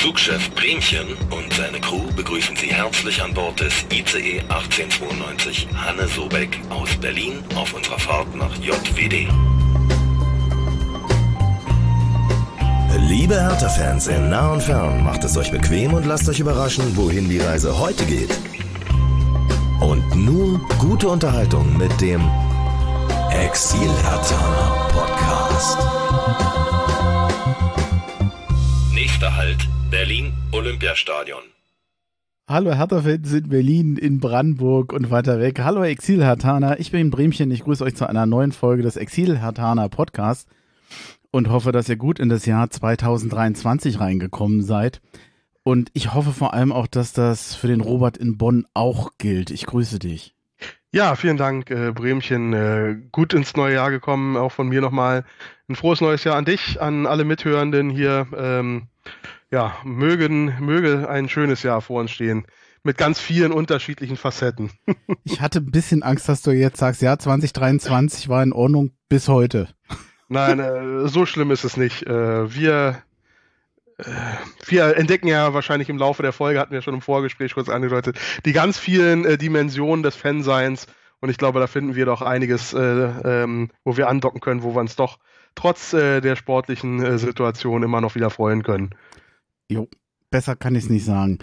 Zugchef Bremchen und seine Crew begrüßen Sie herzlich an Bord des ICE 1892 Hanne Sobeck aus Berlin auf unserer Fahrt nach JWD. Liebe Hertha-Fans in nah und fern, macht es euch bequem und lasst euch überraschen, wohin die Reise heute geht. Und nun gute Unterhaltung mit dem Exil Hertha Podcast. Nächster Halt, Berlin Olympiastadion. Hallo Hertha-Fans in Berlin, in Brandenburg und weiter weg. Hallo Exil-Hertaner, ich bin Bremchen. Ich grüße euch zu einer neuen Folge des Exil-Hertaner Podcasts und hoffe, dass ihr gut in das Jahr 2023 reingekommen seid. Und ich hoffe vor allem auch, dass das für den Robert in Bonn auch gilt. Ich grüße dich. Ja, vielen Dank, äh, Bremchen. Äh, gut ins neue Jahr gekommen. Auch von mir nochmal ein frohes neues Jahr an dich, an alle Mithörenden hier. Ähm, ja, mögen, möge ein schönes Jahr vor uns stehen. Mit ganz vielen unterschiedlichen Facetten. ich hatte ein bisschen Angst, dass du jetzt sagst, ja, 2023 war in Ordnung bis heute. Nein, äh, so schlimm ist es nicht. Äh, wir, äh, wir entdecken ja wahrscheinlich im Laufe der Folge, hatten wir schon im Vorgespräch kurz angedeutet, die ganz vielen äh, Dimensionen des Fanseins. Und ich glaube, da finden wir doch einiges, äh, ähm, wo wir andocken können, wo wir uns doch trotz äh, der sportlichen Situation immer noch wieder freuen können. Jo, besser kann ich es nicht sagen.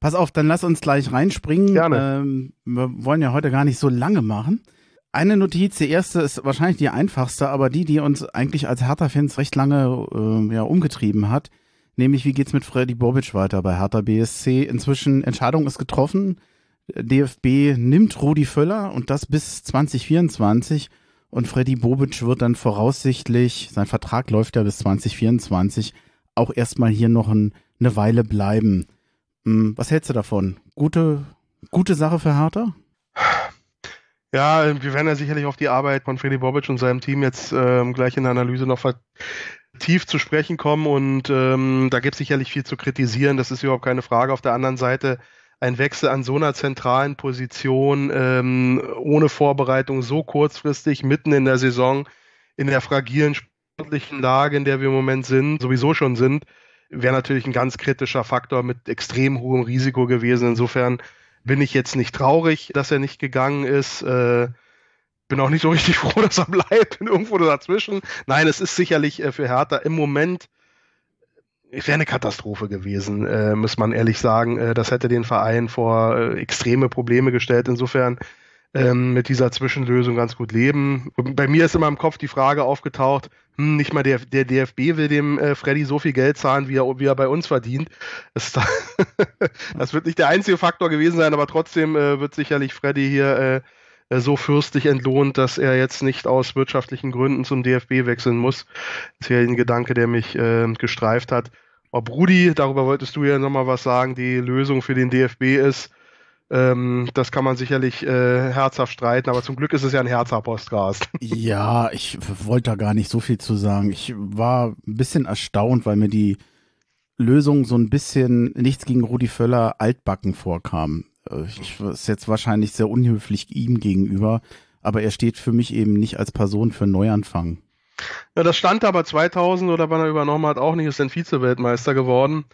Pass auf, dann lass uns gleich reinspringen. Gerne. Ähm, wir wollen ja heute gar nicht so lange machen. Eine Notiz, die erste ist wahrscheinlich die einfachste, aber die, die uns eigentlich als Hertha-Fans recht lange äh, ja, umgetrieben hat. Nämlich, wie geht's mit Freddy Bobic weiter bei Hertha BSC? Inzwischen, Entscheidung ist getroffen. DFB nimmt Rudi Völler und das bis 2024. Und Freddy Bobic wird dann voraussichtlich, sein Vertrag läuft ja bis 2024, auch erstmal hier noch ein, eine Weile bleiben. Hm, was hältst du davon? Gute, gute Sache für Hertha? Ja, wir werden ja sicherlich auf die Arbeit von Freddy Bobic und seinem Team jetzt ähm, gleich in der Analyse noch vertieft zu sprechen kommen und ähm, da gibt es sicherlich viel zu kritisieren, das ist überhaupt keine Frage. Auf der anderen Seite ein Wechsel an so einer zentralen Position ähm, ohne Vorbereitung so kurzfristig mitten in der Saison in der fragilen sportlichen Lage, in der wir im Moment sind, sowieso schon sind, wäre natürlich ein ganz kritischer Faktor mit extrem hohem Risiko gewesen. Insofern bin ich jetzt nicht traurig, dass er nicht gegangen ist. Äh, bin auch nicht so richtig froh, dass er bleibt, bin irgendwo dazwischen. Nein, es ist sicherlich äh, für Hertha im Moment wäre eine Katastrophe gewesen, äh, muss man ehrlich sagen. Äh, das hätte den Verein vor äh, extreme Probleme gestellt. Insofern ähm, mit dieser Zwischenlösung ganz gut leben. Bei mir ist immer im Kopf die Frage aufgetaucht, hm, nicht mal der, der DFB will dem äh, Freddy so viel Geld zahlen, wie er, wie er bei uns verdient. Das, das wird nicht der einzige Faktor gewesen sein, aber trotzdem äh, wird sicherlich Freddy hier äh, so fürstlich entlohnt, dass er jetzt nicht aus wirtschaftlichen Gründen zum DFB wechseln muss. Das ist ja ein Gedanke, der mich äh, gestreift hat. Ob Rudi, darüber wolltest du ja nochmal was sagen, die Lösung für den DFB ist, ähm, das kann man sicherlich äh, herzhaft streiten, aber zum Glück ist es ja ein herzer Podcast. Ja, ich wollte da gar nicht so viel zu sagen. Ich war ein bisschen erstaunt, weil mir die Lösung so ein bisschen nichts gegen Rudi Völler altbacken vorkam. Äh, ich ist jetzt wahrscheinlich sehr unhöflich ihm gegenüber, aber er steht für mich eben nicht als Person für Neuanfang. Ja, das stand aber 2000 oder wann er übernommen hat auch nicht, ist ein Vize-Weltmeister geworden.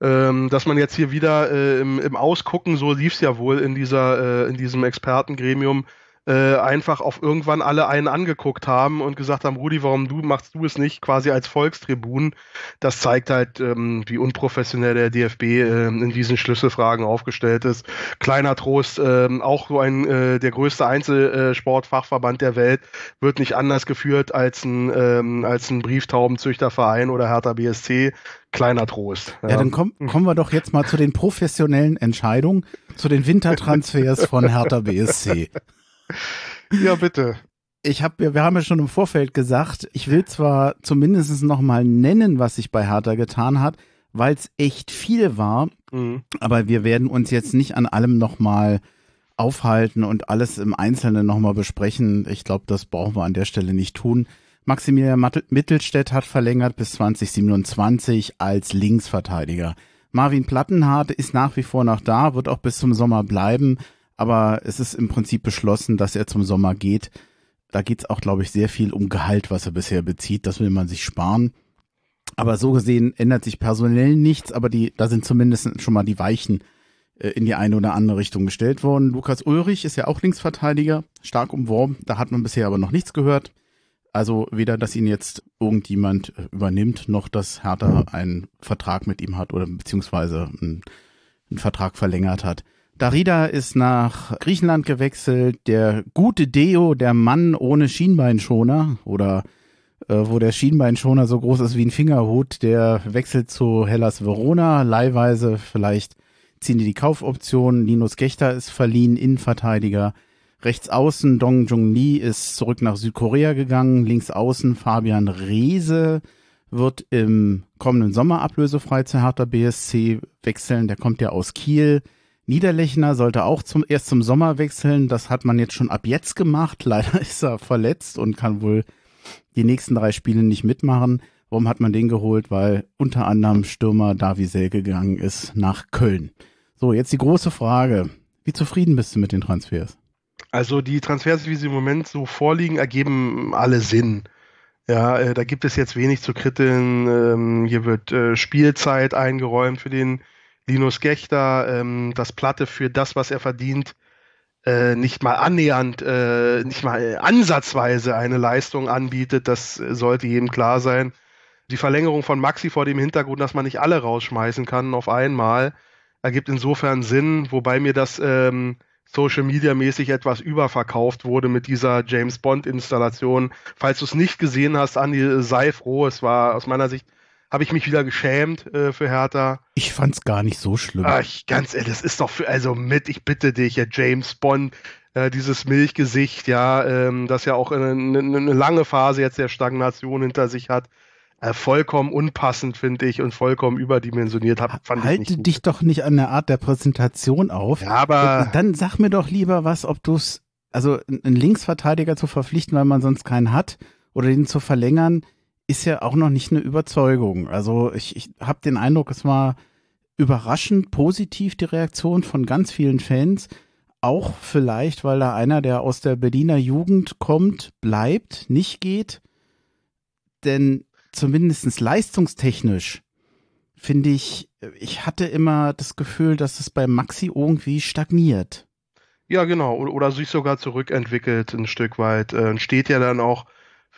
Ähm, dass man jetzt hier wieder äh, im, im Ausgucken, so lief es ja wohl in dieser, äh, in diesem Expertengremium, äh, einfach auf irgendwann alle einen angeguckt haben und gesagt haben, Rudi, warum du machst du es nicht quasi als Volkstribun? Das zeigt halt, ähm, wie unprofessionell der DFB äh, in diesen Schlüsselfragen aufgestellt ist. Kleiner Trost, äh, auch so ein äh, der größte Einzelsportfachverband der Welt wird nicht anders geführt als ein ähm, als ein Brieftaubenzüchterverein oder Hertha BSC. Kleiner Trost. Ja, ja dann komm, kommen wir doch jetzt mal zu den professionellen Entscheidungen, zu den Wintertransfers von Hertha BSC. Ja, bitte. Ich habe, wir haben ja schon im Vorfeld gesagt, ich will zwar zumindest noch mal nennen, was sich bei Hertha getan hat, weil es echt viel war, mhm. aber wir werden uns jetzt nicht an allem noch mal aufhalten und alles im Einzelnen noch mal besprechen. Ich glaube, das brauchen wir an der Stelle nicht tun. Maximilian Mittelstädt hat verlängert bis 2027 als Linksverteidiger. Marvin Plattenhardt ist nach wie vor noch da, wird auch bis zum Sommer bleiben aber es ist im Prinzip beschlossen, dass er zum Sommer geht. Da geht es auch, glaube ich, sehr viel um Gehalt, was er bisher bezieht. Das will man sich sparen. Aber so gesehen ändert sich personell nichts, aber die, da sind zumindest schon mal die Weichen äh, in die eine oder andere Richtung gestellt worden. Lukas Ulrich ist ja auch Linksverteidiger, stark umworben. Da hat man bisher aber noch nichts gehört. Also weder, dass ihn jetzt irgendjemand äh, übernimmt, noch dass Hertha einen Vertrag mit ihm hat oder beziehungsweise einen, einen Vertrag verlängert hat. Darida ist nach Griechenland gewechselt. Der gute Deo, der Mann ohne Schienbeinschoner oder äh, wo der Schienbeinschoner so groß ist wie ein Fingerhut, der wechselt zu Hellas Verona. Leihweise vielleicht ziehen die die Kaufoption. Linus Gechter ist verliehen, Innenverteidiger. Rechts außen Dong Jung Lee ist zurück nach Südkorea gegangen. Links außen Fabian Reese wird im kommenden Sommer ablösefrei zu Hertha BSC wechseln. Der kommt ja aus Kiel. Niederlechner sollte auch zum, erst zum Sommer wechseln. Das hat man jetzt schon ab jetzt gemacht. Leider ist er verletzt und kann wohl die nächsten drei Spiele nicht mitmachen. Warum hat man den geholt? Weil unter anderem Stürmer Davi Selke gegangen ist nach Köln. So, jetzt die große Frage. Wie zufrieden bist du mit den Transfers? Also die Transfers, wie sie im Moment so vorliegen, ergeben alle Sinn. Ja, äh, da gibt es jetzt wenig zu kritteln. Ähm, hier wird äh, Spielzeit eingeräumt für den Linus Gechter, ähm, das Platte für das, was er verdient, äh, nicht mal annähernd, äh, nicht mal ansatzweise eine Leistung anbietet. Das sollte jedem klar sein. Die Verlängerung von Maxi vor dem Hintergrund, dass man nicht alle rausschmeißen kann auf einmal, ergibt insofern Sinn, wobei mir das ähm, Social Media mäßig etwas überverkauft wurde mit dieser James Bond Installation. Falls du es nicht gesehen hast, Andi, sei froh. Es war aus meiner Sicht habe ich mich wieder geschämt äh, für Hertha. Ich fand's gar nicht so schlimm. Ach, ganz ehrlich, das ist doch für, also mit, ich bitte dich, ja, James Bond, äh, dieses Milchgesicht, ja, ähm, das ja auch eine, eine, lange Phase jetzt der Stagnation hinter sich hat. Äh, vollkommen unpassend, finde ich, und vollkommen überdimensioniert. Hab, fand Halte dich doch nicht an der Art der Präsentation auf. Ja, aber. Dann sag mir doch lieber was, ob du es, also einen Linksverteidiger zu verpflichten, weil man sonst keinen hat, oder den zu verlängern, ist ja auch noch nicht eine Überzeugung. Also ich, ich habe den Eindruck, es war überraschend positiv die Reaktion von ganz vielen Fans. Auch vielleicht, weil da einer, der aus der Berliner Jugend kommt, bleibt, nicht geht. Denn zumindest leistungstechnisch finde ich, ich hatte immer das Gefühl, dass es bei Maxi irgendwie stagniert. Ja, genau. Oder sich sogar zurückentwickelt ein Stück weit. Äh, steht ja dann auch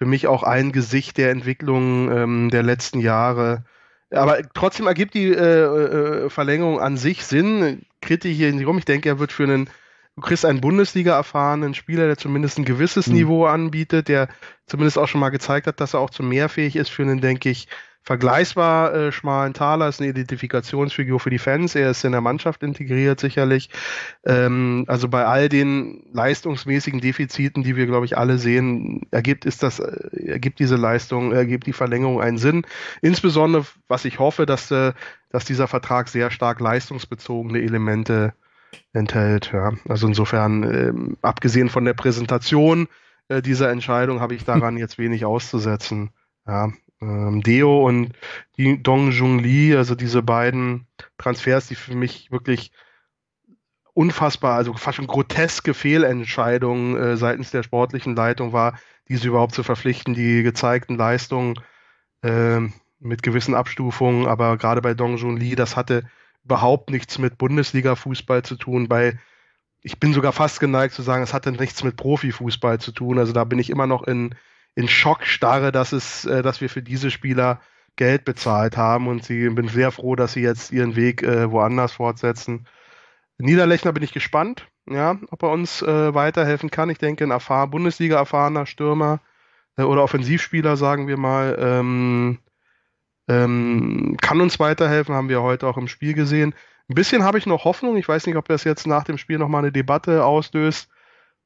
für mich auch ein Gesicht der Entwicklung ähm, der letzten Jahre. Aber trotzdem ergibt die äh, äh, Verlängerung an sich Sinn. Kritisch hier rum. Ich denke, er wird für einen, du kriegst einen Bundesliga-erfahrenen Spieler, der zumindest ein gewisses mhm. Niveau anbietet, der zumindest auch schon mal gezeigt hat, dass er auch zu mehr fähig ist für einen, denke ich, vergleichsbar äh, schmalen Taler, ist eine Identifikationsfigur für die Fans, er ist in der Mannschaft integriert sicherlich. Ähm, also bei all den leistungsmäßigen Defiziten, die wir, glaube ich, alle sehen, ergibt, ist das, äh, ergibt diese Leistung, ergibt die Verlängerung einen Sinn. Insbesondere, was ich hoffe, dass, äh, dass dieser Vertrag sehr stark leistungsbezogene Elemente enthält. Ja. Also insofern, ähm, abgesehen von der Präsentation äh, dieser Entscheidung, habe ich daran jetzt wenig auszusetzen. Ja, ähm, Deo und Dong Jung Lee, also diese beiden Transfers, die für mich wirklich unfassbar, also fast schon groteske Fehlentscheidungen äh, seitens der sportlichen Leitung war, diese überhaupt zu verpflichten, die gezeigten Leistungen äh, mit gewissen Abstufungen, aber gerade bei Dong Jun Lee, das hatte überhaupt nichts mit Bundesliga-Fußball zu tun. Bei, ich bin sogar fast geneigt zu sagen, es hatte nichts mit Profifußball zu tun. Also da bin ich immer noch in, in Schockstarre, dass es, äh, dass wir für diese Spieler Geld bezahlt haben und sie bin sehr froh, dass sie jetzt ihren Weg äh, woanders fortsetzen. Niederlechner bin ich gespannt, ja, ob er uns äh, weiterhelfen kann. Ich denke, ein erfahren, Bundesliga erfahrener Stürmer äh, oder Offensivspieler, sagen wir mal, ähm, ähm, kann uns weiterhelfen, haben wir heute auch im Spiel gesehen. Ein bisschen habe ich noch Hoffnung. Ich weiß nicht, ob das jetzt nach dem Spiel nochmal eine Debatte auslöst,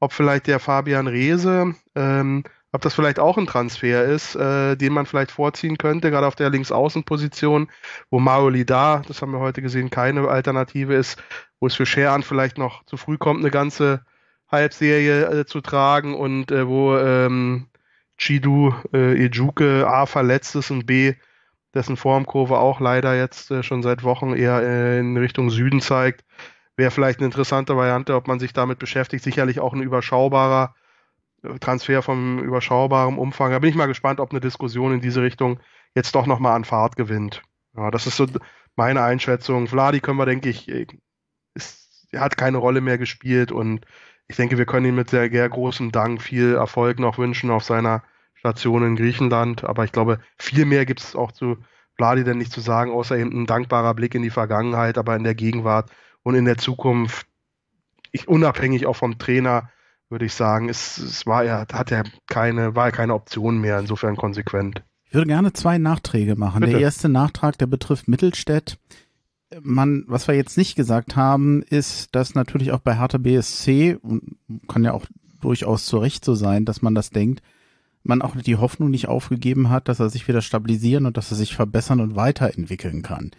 ob vielleicht der Fabian Reese ähm, ob das vielleicht auch ein Transfer ist, äh, den man vielleicht vorziehen könnte, gerade auf der Linksaußenposition, wo Maoli da, das haben wir heute gesehen, keine Alternative ist, wo es für Scheran vielleicht noch zu früh kommt, eine ganze Halbserie äh, zu tragen und äh, wo ähm, Chidu äh, Ejuke A verletzt ist und B dessen Formkurve auch leider jetzt äh, schon seit Wochen eher äh, in Richtung Süden zeigt, wäre vielleicht eine interessante Variante, ob man sich damit beschäftigt. Sicherlich auch ein überschaubarer Transfer vom überschaubaren Umfang. Da bin ich mal gespannt, ob eine Diskussion in diese Richtung jetzt doch nochmal an Fahrt gewinnt. Ja, das ist so meine Einschätzung. Vladi können wir, denke ich, ist, er hat keine Rolle mehr gespielt und ich denke, wir können ihm mit sehr, sehr großem Dank viel Erfolg noch wünschen auf seiner Station in Griechenland. Aber ich glaube, viel mehr gibt es auch zu Vladi denn nicht zu sagen, außer eben ein dankbarer Blick in die Vergangenheit, aber in der Gegenwart und in der Zukunft, ich, unabhängig auch vom Trainer, würde ich sagen, es, es war ja, hat er keine, war ja keine Option mehr, insofern konsequent. Ich würde gerne zwei Nachträge machen. Bitte. Der erste Nachtrag, der betrifft Mittelstädt. Man, was wir jetzt nicht gesagt haben, ist, dass natürlich auch bei Hertha BSC, und kann ja auch durchaus zu Recht so sein, dass man das denkt, man auch die Hoffnung nicht aufgegeben hat, dass er sich wieder stabilisieren und dass er sich verbessern und weiterentwickeln kann.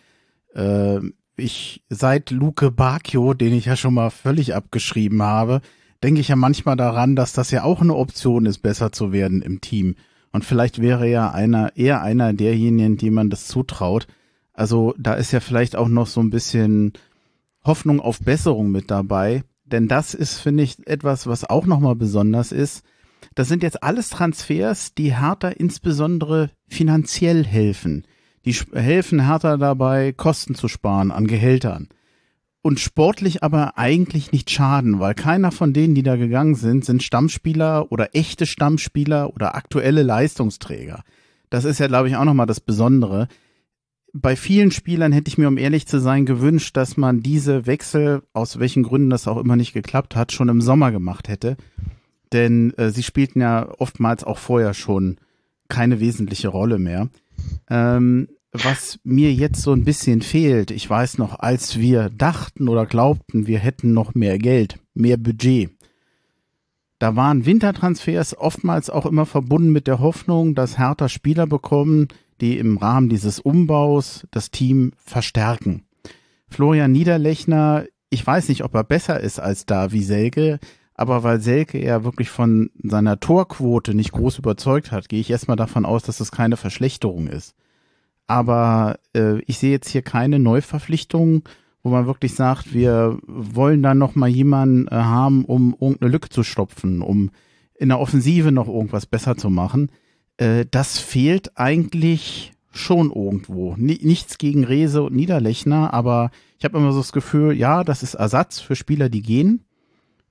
Äh, ich, seit Luke Bacchio, den ich ja schon mal völlig abgeschrieben habe, denke ich ja manchmal daran, dass das ja auch eine Option ist, besser zu werden im Team. Und vielleicht wäre ja einer, eher einer derjenigen, die man das zutraut. Also da ist ja vielleicht auch noch so ein bisschen Hoffnung auf Besserung mit dabei. Denn das ist, finde ich, etwas, was auch nochmal besonders ist. Das sind jetzt alles Transfers, die Hertha insbesondere finanziell helfen. Die helfen Hertha dabei, Kosten zu sparen an Gehältern. Und sportlich aber eigentlich nicht schaden, weil keiner von denen, die da gegangen sind, sind Stammspieler oder echte Stammspieler oder aktuelle Leistungsträger. Das ist ja, glaube ich, auch nochmal das Besondere. Bei vielen Spielern hätte ich mir, um ehrlich zu sein, gewünscht, dass man diese Wechsel, aus welchen Gründen das auch immer nicht geklappt hat, schon im Sommer gemacht hätte. Denn äh, sie spielten ja oftmals auch vorher schon keine wesentliche Rolle mehr. Ähm, was mir jetzt so ein bisschen fehlt, ich weiß noch, als wir dachten oder glaubten, wir hätten noch mehr Geld, mehr Budget, da waren Wintertransfers oftmals auch immer verbunden mit der Hoffnung, dass Hertha Spieler bekommen, die im Rahmen dieses Umbaus das Team verstärken. Florian Niederlechner, ich weiß nicht, ob er besser ist als Davi Selke, aber weil Selke ja wirklich von seiner Torquote nicht groß überzeugt hat, gehe ich erstmal davon aus, dass es keine Verschlechterung ist. Aber äh, ich sehe jetzt hier keine Neuverpflichtung, wo man wirklich sagt, wir wollen da noch mal jemanden äh, haben, um irgendeine Lücke zu stopfen, um in der Offensive noch irgendwas besser zu machen. Äh, das fehlt eigentlich schon irgendwo. N nichts gegen Rese und Niederlechner, aber ich habe immer so das Gefühl, ja, das ist Ersatz für Spieler, die gehen.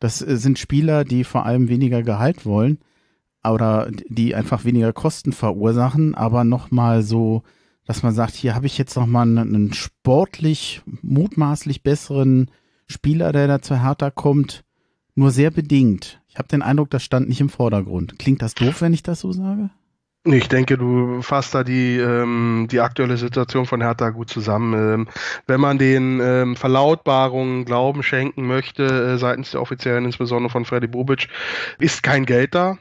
Das äh, sind Spieler, die vor allem weniger Gehalt wollen oder die einfach weniger Kosten verursachen, aber noch mal so dass man sagt, hier habe ich jetzt noch mal einen, sportlich mutmaßlich besseren Spieler, der da zu Hertha kommt, nur sehr bedingt. Ich habe den Eindruck, das stand nicht im Vordergrund. Klingt das doof, wenn ich das so sage? Ich denke, du fasst da die, ähm, die aktuelle Situation von Hertha gut zusammen. Ähm, wenn man den ähm, Verlautbarungen Glauben schenken möchte, äh, seitens der Offiziellen, insbesondere von Freddy Bobic, ist kein Geld da.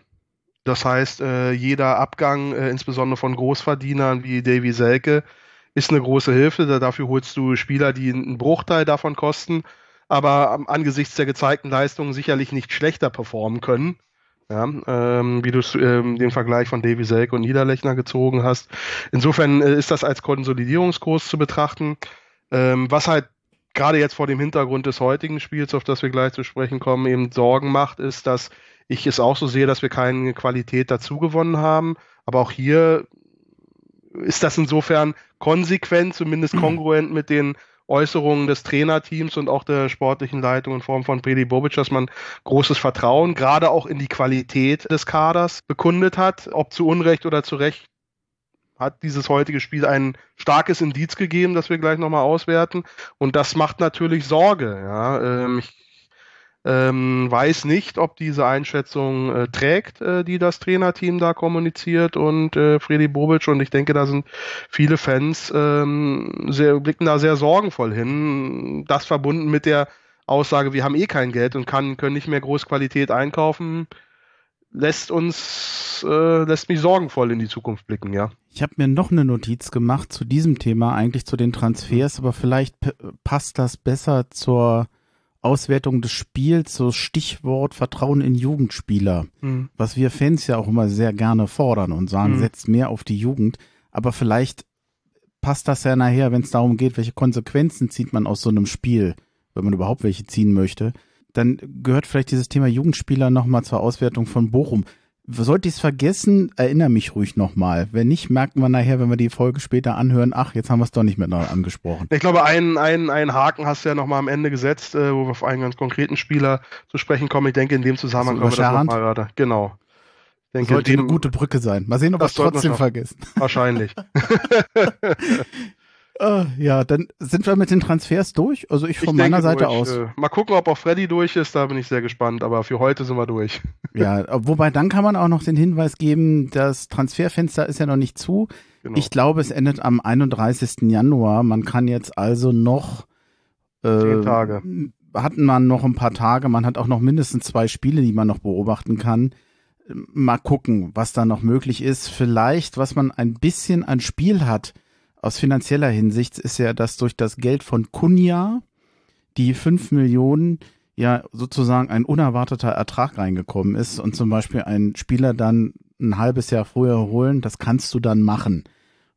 Das heißt, äh, jeder Abgang, äh, insbesondere von Großverdienern wie Davy Selke, ist eine große Hilfe. Dafür holst du Spieler, die einen Bruchteil davon kosten, aber angesichts der gezeigten Leistungen sicherlich nicht schlechter performen können. Ja, ähm, wie du ähm, den Vergleich von Davy Selke und Niederlechner gezogen hast. Insofern äh, ist das als Konsolidierungskurs zu betrachten. Ähm, was halt gerade jetzt vor dem Hintergrund des heutigen Spiels, auf das wir gleich zu sprechen kommen, eben Sorgen macht, ist, dass ich es auch so sehe, dass wir keine Qualität dazu gewonnen haben. Aber auch hier ist das insofern konsequent, zumindest kongruent mit den Äußerungen des Trainerteams und auch der sportlichen Leitung in Form von Predi Bobic, dass man großes Vertrauen gerade auch in die Qualität des Kaders bekundet hat. Ob zu Unrecht oder zu Recht hat dieses heutige Spiel ein starkes Indiz gegeben, das wir gleich nochmal auswerten. Und das macht natürlich Sorge. Ja. Ähm, ich ähm, weiß nicht, ob diese Einschätzung äh, trägt, äh, die das Trainerteam da kommuniziert und äh, Freddy Bobic. Und ich denke, da sind viele Fans ähm, sehr, blicken da sehr sorgenvoll hin. Das verbunden mit der Aussage, wir haben eh kein Geld und kann, können nicht mehr Großqualität einkaufen, lässt uns, äh, lässt mich sorgenvoll in die Zukunft blicken, ja. Ich habe mir noch eine Notiz gemacht zu diesem Thema, eigentlich zu den Transfers, aber vielleicht passt das besser zur Auswertung des Spiels, so Stichwort Vertrauen in Jugendspieler, mhm. was wir Fans ja auch immer sehr gerne fordern und sagen, mhm. setzt mehr auf die Jugend. Aber vielleicht passt das ja nachher, wenn es darum geht, welche Konsequenzen zieht man aus so einem Spiel, wenn man überhaupt welche ziehen möchte. Dann gehört vielleicht dieses Thema Jugendspieler nochmal zur Auswertung von Bochum. Sollte ich es vergessen, erinnere mich ruhig nochmal. Wenn nicht, merken wir nachher, wenn wir die Folge später anhören, ach, jetzt haben wir es doch nicht miteinander angesprochen. Ich glaube, einen, einen, einen Haken hast du ja nochmal am Ende gesetzt, äh, wo wir auf einen ganz konkreten Spieler zu sprechen kommen. Ich denke, in dem Zusammenhang können wir das nochmal gerade. Genau. Ich denke, Sollte dem, eine gute Brücke sein. Mal sehen, ob wir es trotzdem vergessen. Wahrscheinlich. Uh, ja, dann sind wir mit den Transfers durch. Also ich von ich meiner Seite durch. aus. Äh, mal gucken, ob auch Freddy durch ist, da bin ich sehr gespannt. Aber für heute sind wir durch. ja, wobei dann kann man auch noch den Hinweis geben, das Transferfenster ist ja noch nicht zu. Genau. Ich glaube, es endet am 31. Januar. Man kann jetzt also noch äh, Zehn Tage. Hatten man noch ein paar Tage, man hat auch noch mindestens zwei Spiele, die man noch beobachten kann. Mal gucken, was da noch möglich ist. Vielleicht, was man ein bisschen an Spiel hat aus finanzieller Hinsicht ist ja, dass durch das Geld von Kunja die 5 Millionen ja sozusagen ein unerwarteter Ertrag reingekommen ist und zum Beispiel ein Spieler dann ein halbes Jahr früher holen, das kannst du dann machen.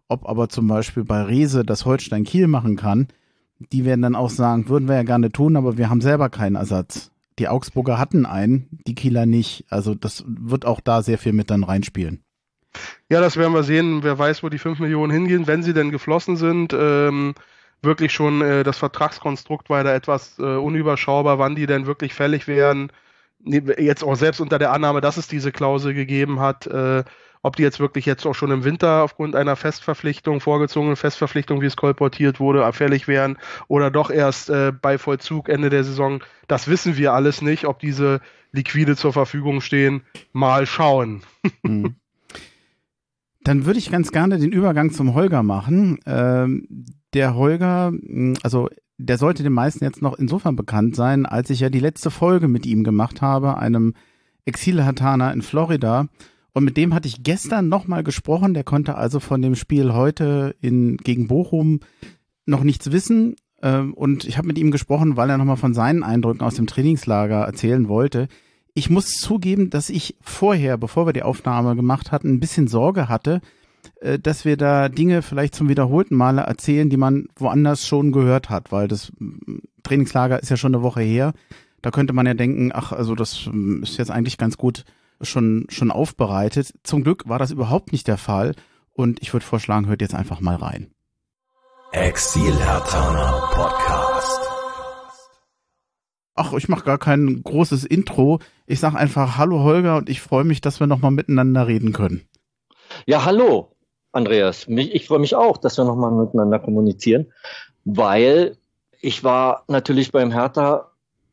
Ob aber zum Beispiel bei Rese das Holstein Kiel machen kann, die werden dann auch sagen, würden wir ja gerne tun, aber wir haben selber keinen Ersatz. Die Augsburger hatten einen, die Kieler nicht. Also das wird auch da sehr viel mit dann reinspielen. Ja, das werden wir sehen. Wer weiß, wo die 5 Millionen hingehen, wenn sie denn geflossen sind. Ähm, wirklich schon äh, das Vertragskonstrukt war da etwas äh, unüberschaubar, wann die denn wirklich fällig wären. Jetzt auch selbst unter der Annahme, dass es diese Klausel gegeben hat, äh, ob die jetzt wirklich jetzt auch schon im Winter aufgrund einer Festverpflichtung, vorgezogenen Festverpflichtung, wie es kolportiert wurde, fällig wären oder doch erst äh, bei Vollzug Ende der Saison, das wissen wir alles nicht, ob diese liquide zur Verfügung stehen. Mal schauen. Mhm. Dann würde ich ganz gerne den Übergang zum Holger machen. Ähm, der Holger, hm, also der sollte den meisten jetzt noch insofern bekannt sein, als ich ja die letzte Folge mit ihm gemacht habe, einem Exilhatana in Florida. Und mit dem hatte ich gestern nochmal gesprochen. Der konnte also von dem Spiel heute in, gegen Bochum noch nichts wissen. Ähm, und ich habe mit ihm gesprochen, weil er nochmal von seinen Eindrücken aus dem Trainingslager erzählen wollte ich muss zugeben, dass ich vorher, bevor wir die Aufnahme gemacht hatten, ein bisschen Sorge hatte, äh, dass wir da Dinge vielleicht zum wiederholten Male erzählen, die man woanders schon gehört hat, weil das mm, Trainingslager ist ja schon eine Woche her. Da könnte man ja denken, ach, also das mm, ist jetzt eigentlich ganz gut schon, schon aufbereitet. Zum Glück war das überhaupt nicht der Fall und ich würde vorschlagen, hört jetzt einfach mal rein. Exil Podcast. Ach, ich mache gar kein großes Intro. Ich sage einfach Hallo Holger und ich freue mich, dass wir nochmal miteinander reden können. Ja, hallo Andreas. Ich freue mich auch, dass wir nochmal miteinander kommunizieren, weil ich war natürlich beim Hertha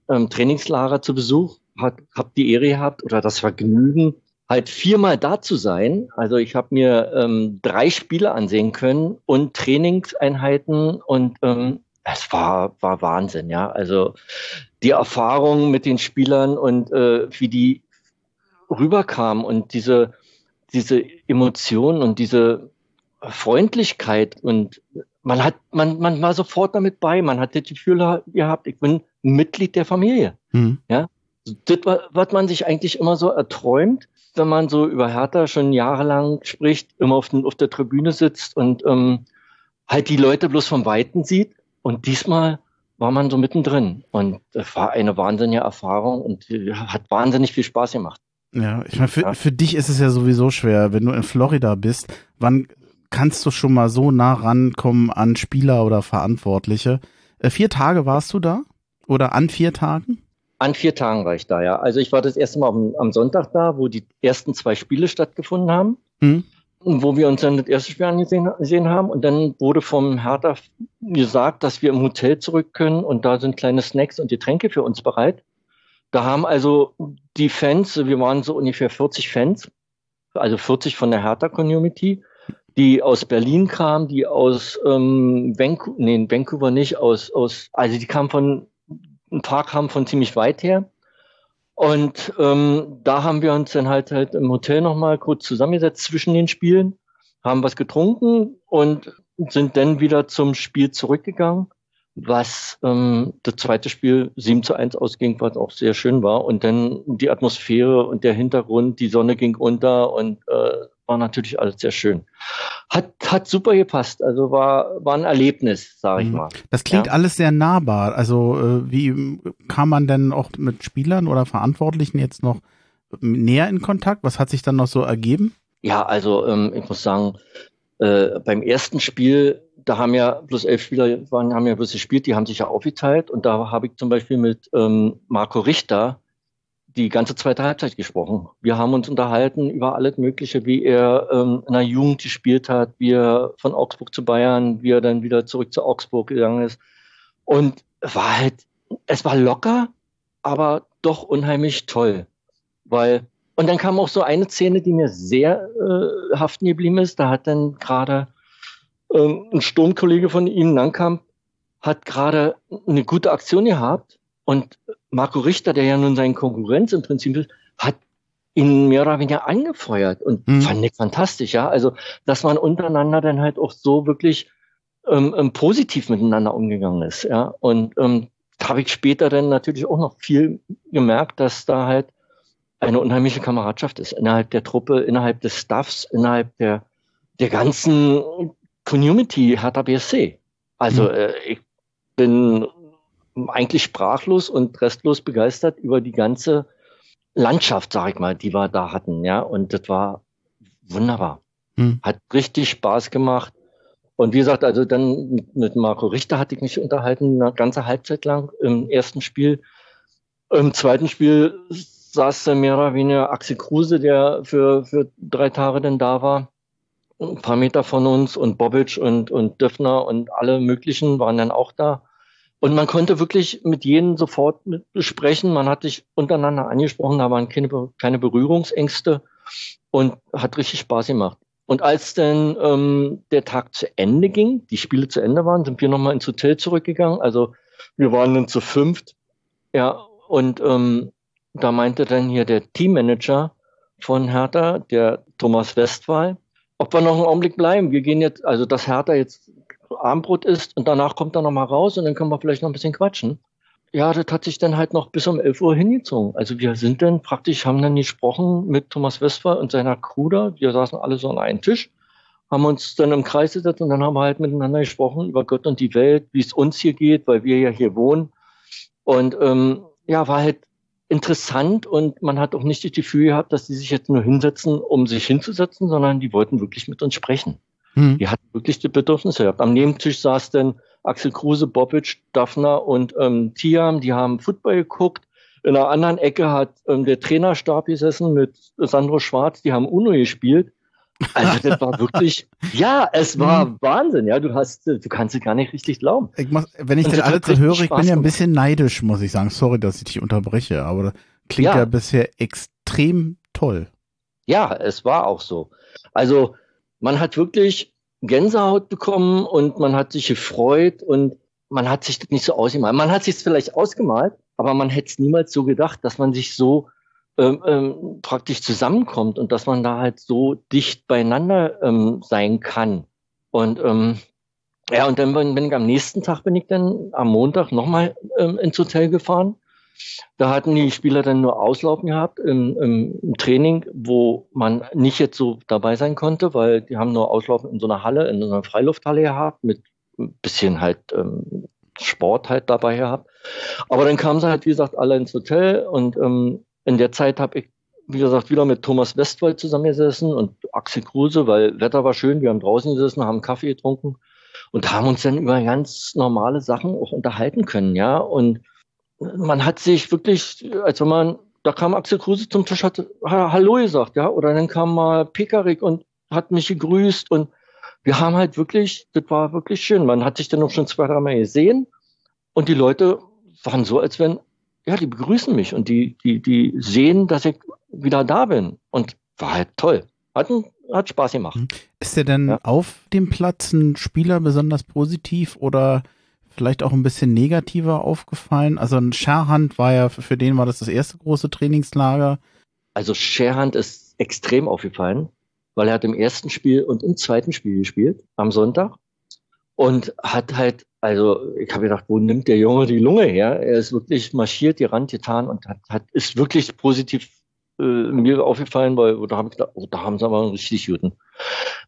ähm, Trainingslager zu Besuch, habe die Ehre gehabt oder das Vergnügen, halt viermal da zu sein. Also ich habe mir ähm, drei Spiele ansehen können und Trainingseinheiten und ähm, es war, war Wahnsinn, ja. Also die Erfahrung mit den Spielern und äh, wie die rüberkamen und diese, diese Emotionen und diese Freundlichkeit und man hat, man, man war sofort damit bei, man hat das Gefühl gehabt, ich bin Mitglied der Familie. Mhm. Ja, das, was man sich eigentlich immer so erträumt, wenn man so über Hertha schon jahrelang spricht, immer auf, den, auf der Tribüne sitzt und ähm, halt die Leute bloß vom Weiten sieht. Und diesmal war man so mittendrin. Und es war eine wahnsinnige Erfahrung und hat wahnsinnig viel Spaß gemacht. Ja, ich meine, für, ja. für dich ist es ja sowieso schwer, wenn du in Florida bist. Wann kannst du schon mal so nah rankommen an Spieler oder Verantwortliche? Äh, vier Tage warst du da? Oder an vier Tagen? An vier Tagen war ich da, ja. Also ich war das erste Mal am, am Sonntag da, wo die ersten zwei Spiele stattgefunden haben. Hm wo wir uns dann das erste Spiel angesehen gesehen haben. Und dann wurde vom Hertha gesagt, dass wir im Hotel zurück können und da sind kleine Snacks und Getränke für uns bereit. Da haben also die Fans, wir waren so ungefähr 40 Fans, also 40 von der Hertha-Community, die aus Berlin kamen, die aus ähm, Vancouver, nee, Vancouver nicht, aus, aus, also die kamen von, ein paar kamen von ziemlich weit her. Und ähm, da haben wir uns dann halt, halt im Hotel nochmal kurz zusammengesetzt zwischen den Spielen, haben was getrunken und sind dann wieder zum Spiel zurückgegangen, was ähm, das zweite Spiel 7 zu 1 ausging, was auch sehr schön war. Und dann die Atmosphäre und der Hintergrund, die Sonne ging unter und äh, war natürlich alles sehr schön. Hat, hat super gepasst. Also war, war ein Erlebnis, sage ich mhm. mal. Das klingt ja? alles sehr nahbar. Also äh, wie kann man denn auch mit Spielern oder Verantwortlichen jetzt noch näher in Kontakt? Was hat sich dann noch so ergeben? Ja, also ähm, ich muss sagen, äh, beim ersten Spiel, da haben ja bloß elf Spieler waren, haben ja bloß gespielt, die haben sich ja aufgeteilt und da habe ich zum Beispiel mit ähm, Marco Richter die ganze zweite Halbzeit gesprochen. Wir haben uns unterhalten über alles Mögliche, wie er ähm, in der Jugend gespielt hat, wie er von Augsburg zu Bayern, wie er dann wieder zurück zu Augsburg gegangen ist. Und war halt, es war locker, aber doch unheimlich toll. Weil, und dann kam auch so eine Szene, die mir sehr äh, haften geblieben ist. Da hat dann gerade ähm, ein Sturmkollege von ihm, Nankamp, hat gerade eine gute Aktion gehabt und Marco Richter, der ja nun sein Konkurrenz im Prinzip ist, hat ihn mehr oder weniger angefeuert und mhm. fand ich fantastisch, ja. Also, dass man untereinander dann halt auch so wirklich ähm, ähm, positiv miteinander umgegangen ist, ja. Und ähm, da habe ich später dann natürlich auch noch viel gemerkt, dass da halt eine unheimliche Kameradschaft ist innerhalb der Truppe, innerhalb des Staffs, innerhalb der, der ganzen Community Hertha BSC. Also mhm. äh, ich bin eigentlich sprachlos und restlos begeistert über die ganze Landschaft, sag ich mal, die wir da hatten, ja. Und das war wunderbar. Hm. Hat richtig Spaß gemacht. Und wie gesagt, also dann mit Marco Richter hatte ich mich unterhalten, eine ganze Halbzeit lang im ersten Spiel. Im zweiten Spiel saß dann mehr oder weniger Axel Kruse, der für, für drei Tage dann da war. Ein paar Meter von uns und Bobic und, und Döffner und alle möglichen waren dann auch da. Und man konnte wirklich mit jenen sofort mit besprechen. Man hat sich untereinander angesprochen, da waren keine, keine Berührungsängste und hat richtig Spaß gemacht. Und als dann ähm, der Tag zu Ende ging, die Spiele zu Ende waren, sind wir nochmal ins Hotel zurückgegangen. Also wir waren dann zu fünft. Ja, und ähm, da meinte dann hier der Teammanager von Hertha, der Thomas Westphal, ob wir noch einen Augenblick bleiben. Wir gehen jetzt, also dass Hertha jetzt Abendbrot isst und danach kommt er noch mal raus und dann können wir vielleicht noch ein bisschen quatschen. Ja, das hat sich dann halt noch bis um 11 Uhr hingezogen. Also wir sind dann praktisch, haben dann gesprochen mit Thomas Westphal und seiner Crew. Wir saßen alle so an einem Tisch, haben uns dann im Kreis gesetzt und dann haben wir halt miteinander gesprochen über Gott und die Welt, wie es uns hier geht, weil wir ja hier wohnen. Und ähm, ja, war halt interessant und man hat auch nicht das Gefühl gehabt, dass die sich jetzt nur hinsetzen, um sich hinzusetzen, sondern die wollten wirklich mit uns sprechen. Hm. Die hatten wirklich die Bedürfnisse gehabt. Am Nebentisch saß dann Axel Kruse, Bobic, Daphner und ähm, Tiam, die haben Football geguckt. In einer anderen Ecke hat ähm, der Trainerstab gesessen mit Sandro Schwarz, die haben UNO gespielt. Also das war wirklich, ja, es war hm. Wahnsinn, ja, du hast, du kannst es gar nicht richtig glauben. Ich muss, wenn ich und das alles so höre, ich bin ja ein bisschen neidisch, muss ich sagen. Sorry, dass ich dich unterbreche, aber das klingt ja, ja bisher extrem toll. Ja, es war auch so. Also man hat wirklich Gänsehaut bekommen und man hat sich gefreut und man hat sich das nicht so ausgemalt. Man hat sich es vielleicht ausgemalt, aber man hätte es niemals so gedacht, dass man sich so ähm, ähm, praktisch zusammenkommt und dass man da halt so dicht beieinander ähm, sein kann. Und ähm, ja, und dann bin ich am nächsten Tag bin ich dann am Montag nochmal ähm, ins Hotel gefahren da hatten die Spieler dann nur Auslaufen gehabt im, im, Training, wo man nicht jetzt so dabei sein konnte, weil die haben nur Auslaufen in so einer Halle, in so einer Freilufthalle gehabt, mit ein bisschen halt ähm, Sport halt dabei gehabt. Aber dann kamen sie halt, wie gesagt, alle ins Hotel und ähm, in der Zeit habe ich, wie gesagt, wieder mit Thomas Westwald zusammengesessen und Axel Kruse, weil Wetter war schön, wir haben draußen gesessen, haben Kaffee getrunken und haben uns dann über ganz normale Sachen auch unterhalten können, ja, und man hat sich wirklich, als wenn man, da kam Axel Kruse zum Tisch, hat Hallo gesagt, ja, oder dann kam mal Pekarik und hat mich gegrüßt und wir haben halt wirklich, das war wirklich schön. Man hat sich dann auch schon zwei, drei Mal gesehen und die Leute waren so, als wenn, ja, die begrüßen mich und die, die, die sehen, dass ich wieder da bin und war halt toll. Hat, hat Spaß gemacht. Ist der denn ja. auf dem Platz ein Spieler besonders positiv oder vielleicht auch ein bisschen negativer aufgefallen? Also ein Scherhand war ja, für den war das das erste große Trainingslager. Also Scherhand ist extrem aufgefallen, weil er hat im ersten Spiel und im zweiten Spiel gespielt, am Sonntag. Und hat halt, also ich habe gedacht, wo nimmt der Junge die Lunge her? Er ist wirklich marschiert, die Rand getan und hat, hat ist wirklich positiv äh, mir aufgefallen, weil da habe ich gedacht, oh, da haben sie aber einen richtig guten.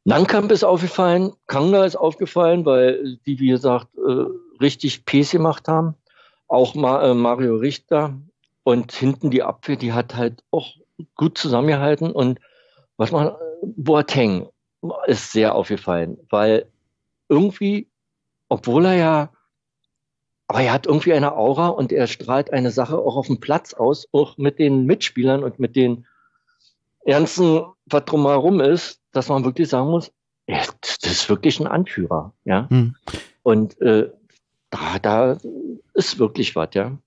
Nankamp ist aufgefallen, Kanga ist aufgefallen, weil die, wie gesagt, äh, richtig Pace gemacht haben. Auch äh, Mario Richter. Und hinten die Abwehr, die hat halt auch gut zusammengehalten und was man, Boateng ist sehr aufgefallen, weil irgendwie, obwohl er ja, aber er hat irgendwie eine Aura und er strahlt eine Sache auch auf dem Platz aus, auch mit den Mitspielern und mit den Ernsten, was drumherum ist, dass man wirklich sagen muss, das ist wirklich ein Anführer, ja. Hm. Und äh, da, da ist wirklich was, ja.